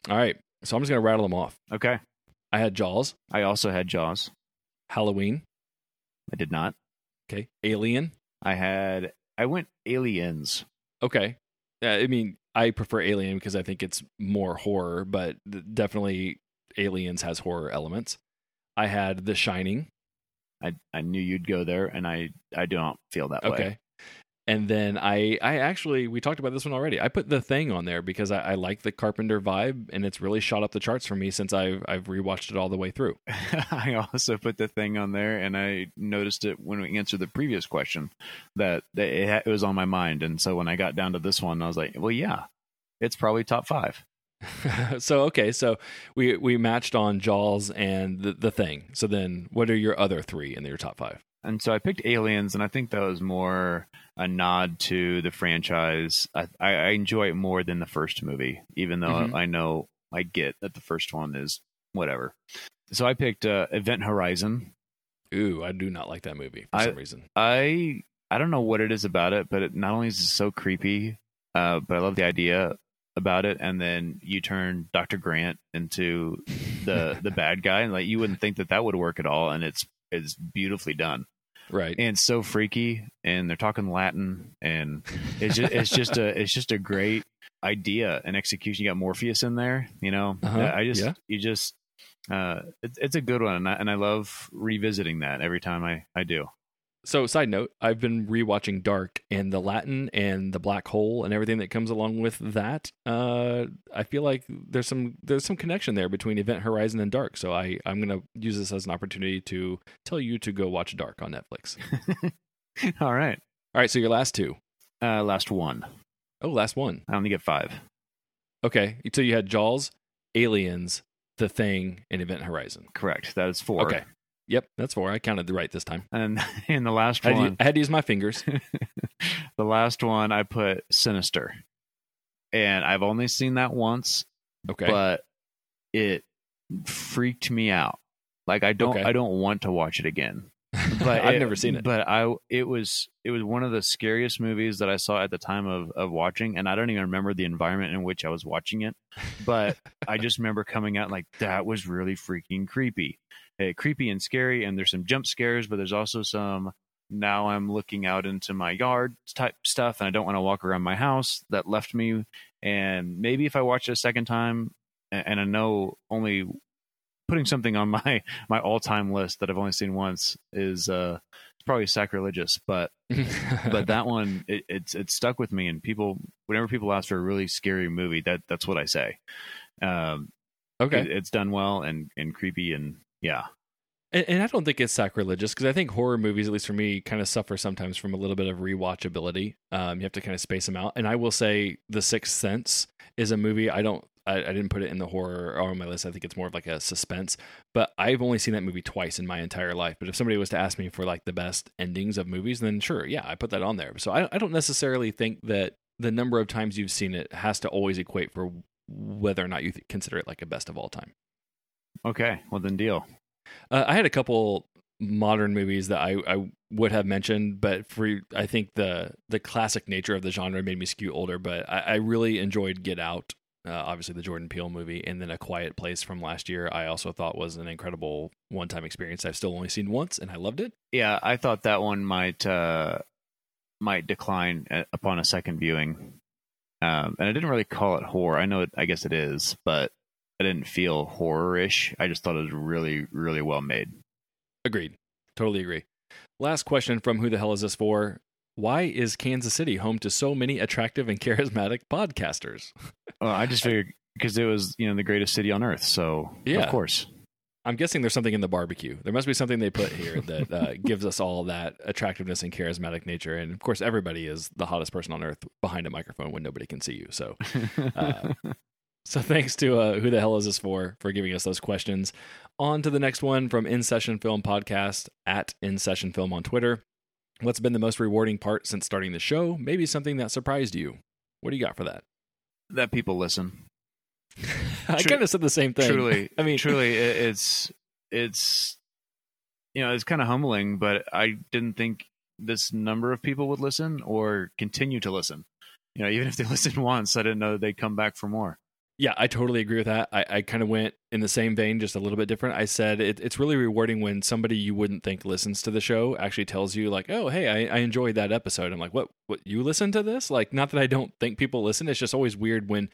all right. So I'm just gonna rattle them off. Okay. I had Jaws, I also had Jaws. Halloween, I did not. okay, Alien, I had. I went Aliens. Okay. Yeah, I mean, I prefer Alien because I think it's more horror, but th- definitely Aliens has horror elements. I had The Shining. I I knew you'd go there, and I I don't feel that way. Okay. And then I, I actually, we talked about this one already. I put the thing on there because I, I like the Carpenter vibe, and it's really shot up the charts for me since I've I've rewatched it all the way through. I also put the thing on there, and I noticed it when we answered the previous question that, it, it was on my mind. And so when I got down to this one, I was like, well, yeah, it's probably top five. so okay, so we we matched on Jaws and the the thing. So then, what are your other three in your top five? And so I picked Aliens, and I think that was more a nod to the franchise. I, I, enjoy it more than the first movie, even though Mhm. I know I get that the first one is whatever. So I picked uh, Event Horizon. Ooh, I do not like that movie for I- some reason. I I don't know what it is about it, but it not only is it so creepy, uh, but I love the idea about it. And then you turn Doctor Grant into the the bad guy, and like you wouldn't think that that would work at all, and it's it's beautifully done Right. and so freaky. And they're talking Latin, and it's just it's just a it's just a great idea and execution. You got Morpheus in there, you know. Uh-huh, I just yeah. you just uh, it's it's a good one, and I, and I love revisiting that every time I I do. So, side note, I've been rewatching Dark and the Latin and the black hole and everything that comes along with that. Uh, I feel like there's some there's some connection there between Event Horizon and Dark. So I I'm gonna use this as an opportunity to tell you to go watch Dark on Netflix. All right. All right, so your last two. Uh, last one. Oh, last one. I only get five. Okay, so you had Jaws, Aliens, The Thing, and Event Horizon. Correct. That is four. Okay. Yep, that's four. I counted the right this time. And in the last I had, to, one, I had to use my fingers. the last one, I put Sinister, and I've only seen that once, Okay. but it freaked me out. Like I don't, Okay. I don't want to watch it again. But I've it- never seen it. But I, it was, it was one of the scariest movies that I saw at the time of of watching, and I don't even remember the environment in which I was watching it. But I just remember coming out like that was really freaking creepy, Eh, creepy and scary. And there's some jump scares, but there's also some. Now I'm looking out into my yard type stuff, and I don't want to walk around my house. That left me, and maybe if I watch it a second time, and I know only putting something on my my all time list that I've only seen once is uh it's probably sacrilegious, but but that one it, it's it's stuck with me and people whenever people ask for a really scary movie that that's what I say. Um okay. it- it's done well and and creepy and yeah. And, and I don't think it's sacrilegious because I think horror movies, at least for me, kind of suffer sometimes from a little bit of rewatchability. Um, you have to kind of space them out. And I will say, The Sixth Sense is a movie I don't. I, I didn't put it in the horror or on my list. I think it's more of like a suspense. But I've only seen that movie twice in my entire life. But if somebody was to ask me for like the best endings of movies, then sure, yeah, I put that on there. So I, I don't necessarily think that the number of times you've seen it has to always equate for whether or not you th- consider it like a best of all time. Okay, well then deal. Uh, I had a couple modern movies that I, I would have mentioned, but for I think the the classic nature of the genre made me skew older. But I, I really enjoyed Get Out, uh, obviously the Jordan Peele movie, and then A Quiet Place from last year. I also thought was an incredible one time experience. I've still only seen once, and I loved it. Yeah, I thought that one might uh might decline upon a second viewing. Um and I didn't really call it horror. I know it I guess it is, but I didn't feel horror-ish. I just thought it was really really well made. Agreed, totally agree. Last question from Who the hell is this for? Why is Kansas City home to so many attractive and charismatic podcasters? Well, I just figured because it was, you know, the greatest city on earth. So, Yeah. of course. I'm guessing there's something in the barbecue. There must be something they put here that uh, gives us all that attractiveness and charismatic nature. And of course, everybody is the hottest person on earth behind a microphone when nobody can see you. So, uh, so thanks to uh, who the hell is this for for giving us those questions. On to the next one from In Session Film Podcast at In Session Film on Twitter. What's been the most rewarding part since starting the show? Maybe something that surprised you. What do you got for that? that people listen. I Tru- kind of said the same thing. Truly, I mean, truly, it, it's it's you know it's kind of humbling, but I didn't think this number of people would listen or continue to listen. You know, even if they listened once, I didn't know they'd come back for more. Yeah, I totally agree with that. I, I kind of went in the same vein, just a little bit different. I said it, it's really rewarding when somebody you wouldn't think listens to the show actually tells you, like, "Oh, hey, I, I enjoyed that episode." I'm like, "What? What? You listen to this?" Like, not that I don't think people listen. It's just always weird when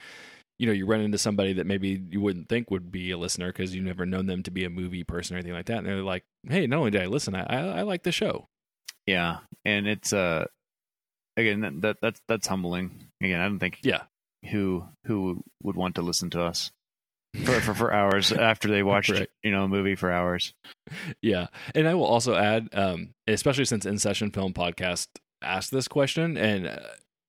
you know you run into somebody that maybe you wouldn't think would be a listener because you've never known them to be a movie person or anything like that, and they're like, "Hey, not only did I listen, I I, I like the show." Yeah, and it's uh again that, that that's that's humbling. Again, I don't think Yeah, who who would want to listen to us for for, for hours after they watched Right. you know a movie for hours. Yeah, and I will also add, um, especially since In Session Film Podcast asked this question, and uh,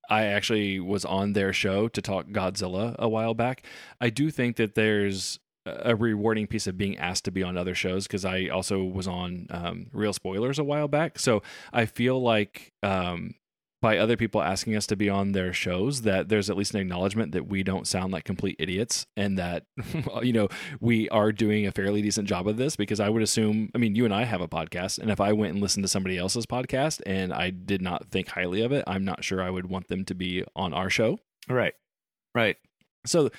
I actually was on their show to talk Godzilla a while back. I do think that there's a rewarding piece of being asked to be on other shows because I also was on um, Real Spoilers a while back. So I feel like um, by other people asking us to be on their shows that there's at least an acknowledgement that we don't sound like complete idiots and that you know we are doing a fairly decent job of this because I would assume I mean you and I have a podcast and if I went and listened to somebody else's podcast and I did not think highly of it I'm not sure I would want them to be on our show. Right. Right. So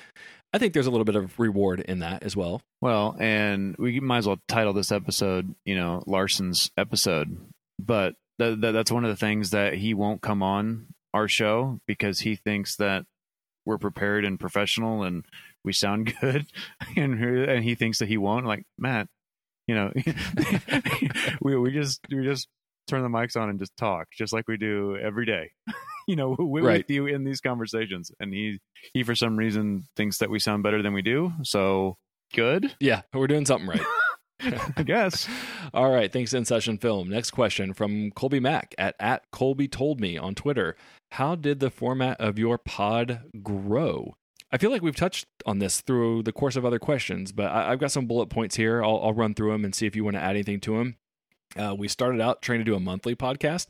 I think there's a little bit of reward in that as well. Well, and we might as well title this episode, you know, Larson's episode. But th- th- that's one of the things that he won't come on our show because he thinks that we're prepared and professional and we sound good, and and he thinks that he won't. Like Matt, you know, we we just we just turn the mics on and just talk, just like we do every day. you know, we, Right. with you in these conversations, and he he for some reason thinks that we sound better than we do. So good, Yeah, we're doing something right. I guess. All right, thanks in session film. Next question from Colby Mack at at Colby told me on Twitter. How did the format of your pod grow? I feel like we've touched on this through the course of other questions, but I, I've got some bullet points here. I'll, I'll run through them and see if you want to add anything to them. Uh, we started out trying to do a monthly podcast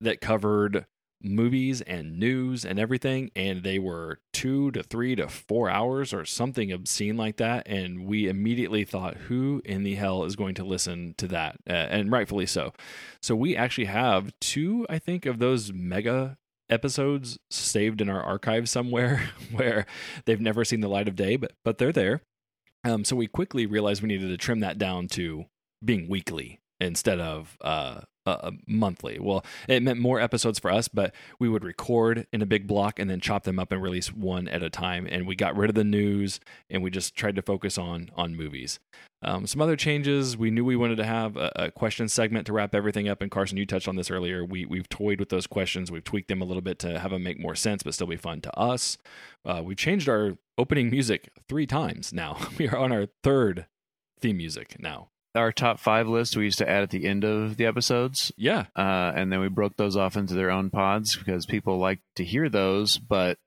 that covered movies and news and everything, and they were two to three to four hours or something obscene like that. And we immediately thought, who in the hell is going to listen to that? Uh, and rightfully so. So we actually have two, I think, of those mega episodes saved in our archive somewhere where they've never seen the light of day, but but they're there. Um, so we quickly realized we needed to trim that down to being weekly instead of uh, uh, monthly. Well, it meant more episodes for us, but we would record in a big block and then chop them up and release one at a time. And we got rid of the news and we just tried to focus on on movies. Um, some other changes. We knew we wanted to have a, a question segment to wrap everything up. And Carson, you touched on this earlier. We we've toyed with those questions. We've tweaked them a little bit to have them make more sense, but still be fun to us. Uh, we've changed our opening music three times now. We are on our third theme music now. Our top five list we used to add at the end of the episodes, Yeah, uh, and then we broke those off into their own pods because people like to hear those, but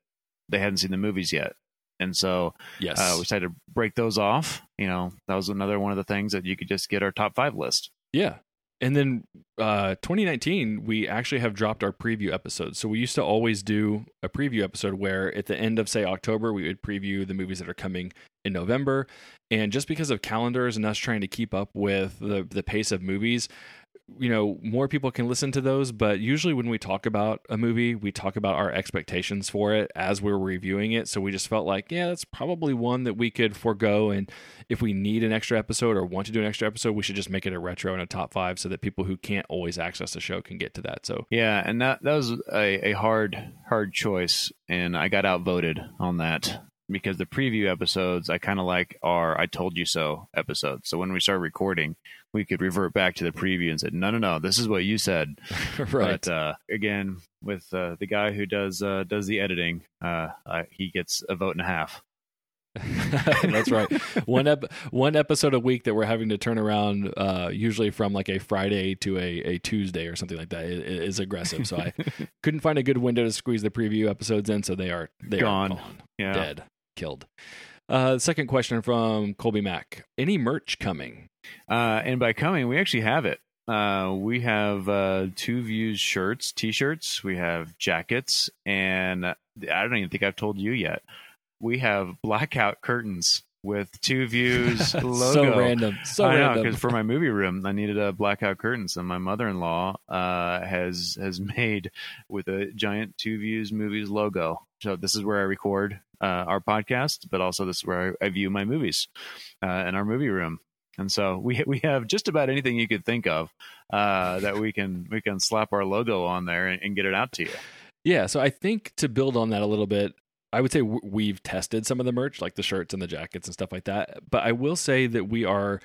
they hadn't seen the movies yet. And so yes. uh, we decided to break those off. You know, that was another one of the things that you could just get our top five list. Yeah. And then uh 2019 we actually have dropped our preview episodes. So we used to always do a preview episode where at the end of say October we would preview the movies that are coming in November and just because of calendars and us trying to keep up with the the pace of movies you know more people can listen to those but usually when we talk about a movie we talk about our expectations for it as we're reviewing it. So we just felt like yeah that's probably one that we could forego. And if we need an extra episode or want to do an extra episode we should just make it a retro and a top five so that people who can't always access the show can get to that. So Yeah, and that that was a, a hard hard choice, and I got outvoted on that because the preview episodes I kind of like are I told you so episodes. So when we start recording, we could revert back to the preview and say, no, no, no, this is what you said. right But uh, again, with uh, the guy who does uh, does the editing, uh, he gets a vote and a half. That's right. One ep- one episode a week that we're having to turn around, uh, usually from like a Friday to a, a Tuesday or something like that, is, is aggressive. So I couldn't find a good window to squeeze the preview episodes in, so they are they Gone. are gone, Yeah. dead, killed. Uh, second question from Colby Mack: Any merch coming? Uh, and by coming, we actually have it. Uh, we have uh, two views shirts, t-shirts. We have jackets, and I don't even think I've told you yet. We have blackout curtains with two views logo. so random, so I know random. because for my movie room, I needed a blackout curtains, and my mother-in-law uh, has has made with a giant Two Views Movies logo. So this is where I record uh, our podcast, but also this is where I, I view my movies uh, in our movie room. And so we we have just about anything you could think of uh, that we can we can slap our logo on there and, and get it out to you. Yeah, so I think to build on that a little bit, I would say we've tested some of the merch, like the shirts and the jackets and stuff like that. But I will say that we are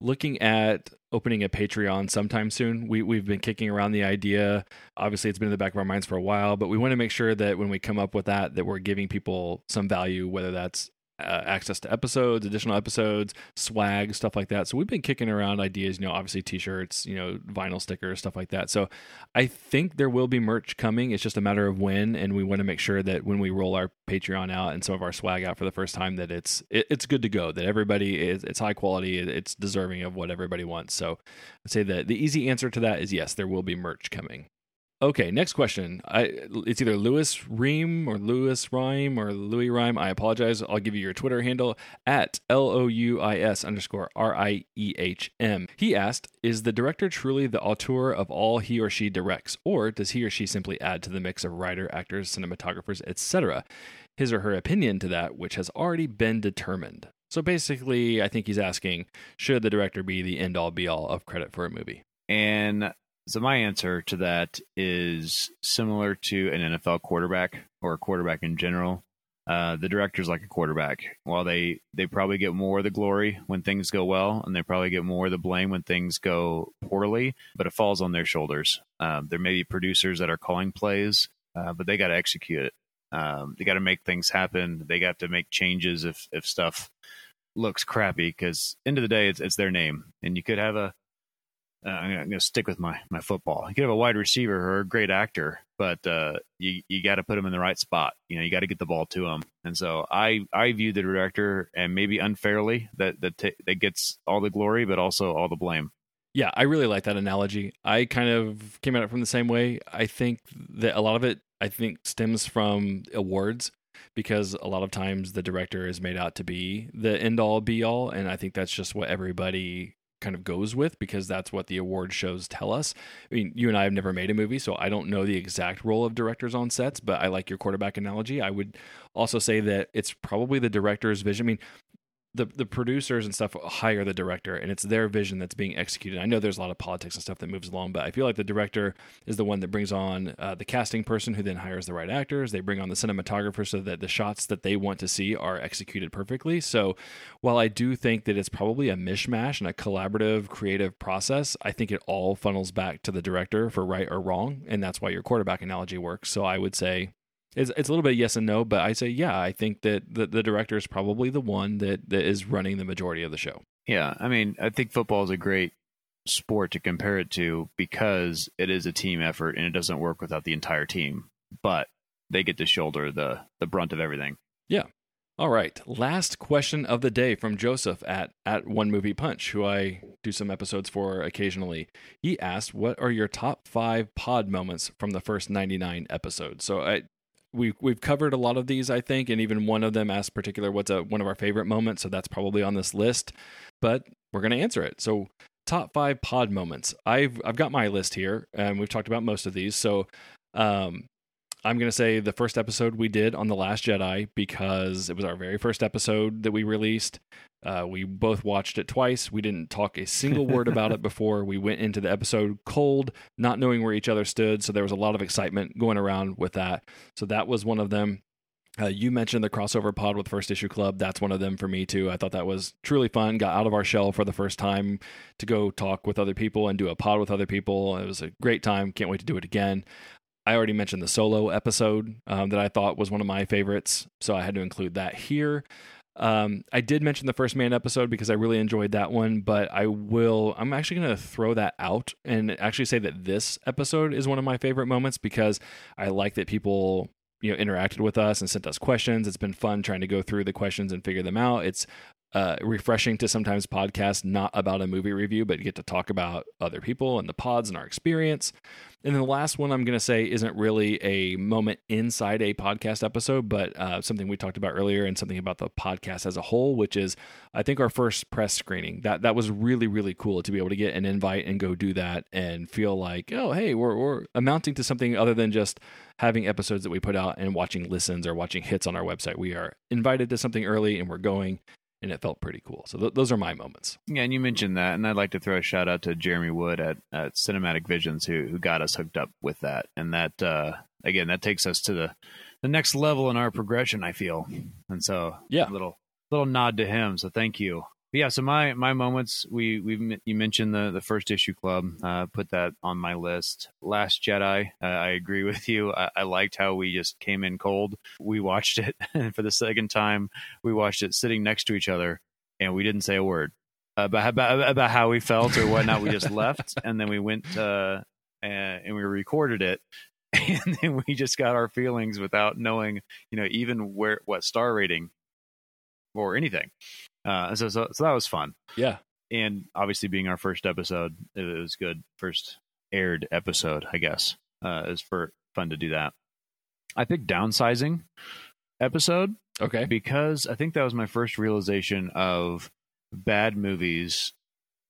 looking at opening a Patreon sometime soon. We we've been kicking around the idea. Obviously, it's been in the back of our minds for a while, but we want to make sure that when we come up with that, that we're giving people some value, whether that's uh, access to episodes, additional episodes, swag, stuff like that. So we've been kicking around ideas, you know, obviously t-shirts, you know, vinyl stickers, stuff like that. So I think there will be merch coming. It's just a matter of when, and we want to make sure that when we roll our Patreon out and some of our swag out for the first time, that it's it, it's good to go. That everybody is it's high quality, it's deserving of what everybody wants. So I'd say that the easy answer to that is yes, there will be merch coming. Okay, next question. I, it's either Lewis Ream or Lewis Rhyme or Louis Rhyme. I apologize. I'll give you your Twitter handle at L O U I S underscore R I E H M. He asked, Is the director truly the auteur of all he or she directs, or does he or she simply add to the mix of writer, actors, cinematographers, etc.? His or her opinion to that, which has already been determined. So basically, I think he's asking, should the director be the end all be all of credit for a movie? And so my answer to that is similar to an NFL quarterback or a quarterback in general. Uh, the director's like a quarterback. While they they probably get more of the glory when things go well, and they probably get more of the blame when things go poorly, but it falls on their shoulders. Um, there may be producers that are calling plays, uh, but they got to execute it. Um, they got to make things happen. They got to make changes if if stuff looks crappy. Because end of the day, it's it's their name, and you could have a uh, I'm going to stick with my my football. You could have a wide receiver or a great actor, but uh, you you got to put him in the right spot. You know, you got to get the ball to him. And so I I view the director and maybe unfairly that that t- that gets all the glory, but also all the blame. Yeah, I really like that analogy. I kind of came at it from the same way. I think that a lot of it I think stems from awards because a lot of times the director is made out to be the end all be all and I think that's just what everybody kind of goes with because that's what the award shows tell us. I mean, you and I have never made a movie, so I don't know the exact role of directors on sets, but I like your quarterback analogy. I would also say that it's probably the director's vision. I mean, the the producers and stuff hire the director and it's their vision that's being executed. I know there's a lot of politics and stuff that moves along, but I feel like the director is the one that brings on uh, the casting person who then hires the right actors. They bring on the cinematographer so that the shots that they want to see are executed perfectly. So while I do think that it's probably a mishmash and a collaborative creative process, I think it all funnels back to the director for right or wrong, and that's why your quarterback analogy works. So I would say it's it's a little bit yes and no, but I say yeah. I think that the, the director is probably the one that, that is running the majority of the show. Yeah, I mean, I think football is a great sport to compare it to because it is a team effort and it doesn't work without the entire team. But they get to shoulder the the brunt of everything. Yeah. All right. Last question of the day from Joseph at at One Movie Punch, who I do some episodes for occasionally. He asked, "What are your top five pod moments from the first ninety nine episodes?" So I we we've covered a lot of these, I think, and even one of them asked particular what's a one of our favorite moments, so that's probably on this list. But we're gonna answer it. So top five pod moments. I've I've got my list here, and we've talked about most of these. So um, I'm gonna say the first episode we did on the Last Jedi because it was our very first episode that we released. Uh, we both watched it twice. We didn't talk a single word about it before. We went into the episode cold, not knowing where each other stood. So there was a lot of excitement going around with that. So that was one of them. Uh, you mentioned the crossover pod with First Issue Club. That's one of them for me too. I thought that was truly fun. Got out of our shell for the first time to go talk with other people and do a pod with other people. It was a great time. Can't wait to do it again. I already mentioned the solo episode um, that I thought was one of my favorites, so I had to include that here. Um, I did mention the first man episode because I really enjoyed that one, but I will. I'm actually going to throw that out and actually say that this episode is one of my favorite moments because I like that people you know interacted with us and sent us questions. It's been fun trying to go through the questions and figure them out. It's uh, refreshing to sometimes podcast not about a movie review, but get to talk about other people and the pods and our experience. And then the last one I'm going to say isn't really a moment inside a podcast episode, but uh, something we talked about earlier and something about the podcast as a whole, which is I think our first press screening. That that was really really cool to be able to get an invite and go do that and feel like oh hey we're we're amounting to something other than just having episodes that we put out and watching listens or watching hits on our website. We are invited to something early and we're going and it felt pretty cool. So th- those are my moments. Yeah, and you mentioned that, and I'd like to throw a shout out to Jeremy Wood at, at Cinematic Visions who who got us hooked up with that, and that uh, again that takes us to the the next level in our progression. I feel, and so yeah, little little nod to him. So thank you. Yeah, so my my moments we we you mentioned the the first issue club. Uh, put that on my list. Last Jedi. Uh, I agree with you. I, I, liked how we just came in cold. We watched it for the second time. We watched it sitting next to each other, and we didn't say a word about about, about how we felt or whatnot. we just left, and then we went uh, and, and we recorded it. And then we just got our feelings without knowing, you know, even where what star rating or anything. Uh, so, so, so that was fun. Yeah. And obviously, being our first episode, it was good. First aired episode, I guess. Uh, was for fun to do that. I picked downsizing episode. Okay. Because I think that was my first realization of bad movies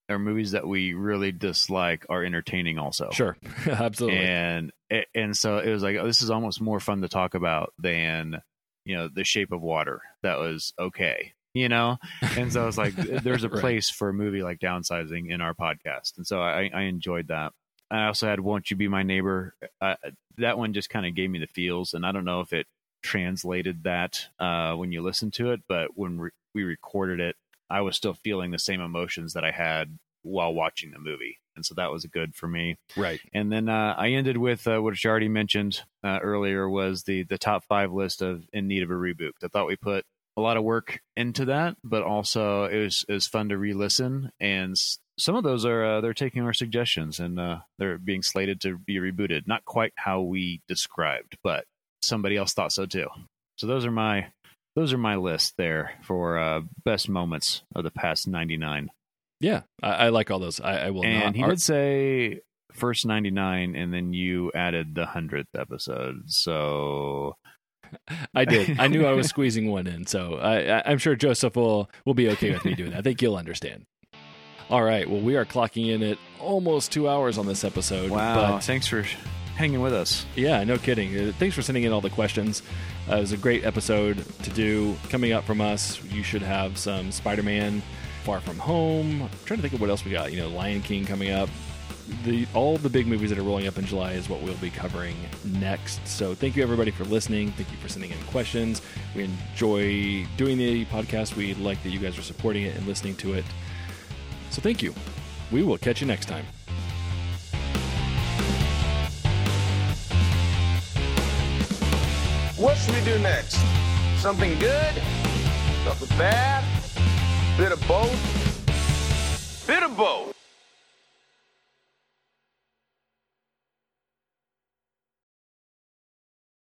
or movies that we really dislike are entertaining also. Sure. Absolutely. And and so it was like oh, this is almost more fun to talk about than you know the shape of water that was okay you know? And so it's like there's a place right. for a movie like downsizing in our podcast. And so i, I enjoyed that. I also had won't you be my neighbor uh, that one just kind of gave me the feels and i don't know if it translated that uh, when you listen to it but when re- we recorded it i was still feeling the same emotions that i had while watching the movie and so that was good for me. Right. And then uh, I ended with uh, what you already mentioned uh, earlier was the the top five list of in need of a reboot. I thought we put a lot of work into that, but also it was it was fun to re-listen, and some of those are uh, they're taking our suggestions and uh, they're being slated to be rebooted. Not quite how we described, but somebody else thought so too. So those are my those are my list there for uh, best moments of the past ninety nine. Yeah, I, I like all those. I, I will. And not he did say first 99 and then you added the 100th episode so i did. I knew i was squeezing one in so I, am sure joseph will will be okay with me doing that. I think you'll understand. All right well we are clocking in at almost two hours on this episode wow but, thanks for hanging with us. Yeah no kidding. Uh, thanks for sending in all the questions. Uh, it was a great episode to do. Coming up from us you should have some spider-man Far From Home. I'm trying to think of what else we got. You know, Lion King coming up. The all the big movies that are rolling up in July is what we'll be covering next. So thank you everybody for listening. Thank you for sending in questions. We enjoy doing the podcast. We like that you guys are supporting it and listening to it. So thank you. We will catch you next time. What should we do next? Something good? Something bad? Bit of both? Bit of both.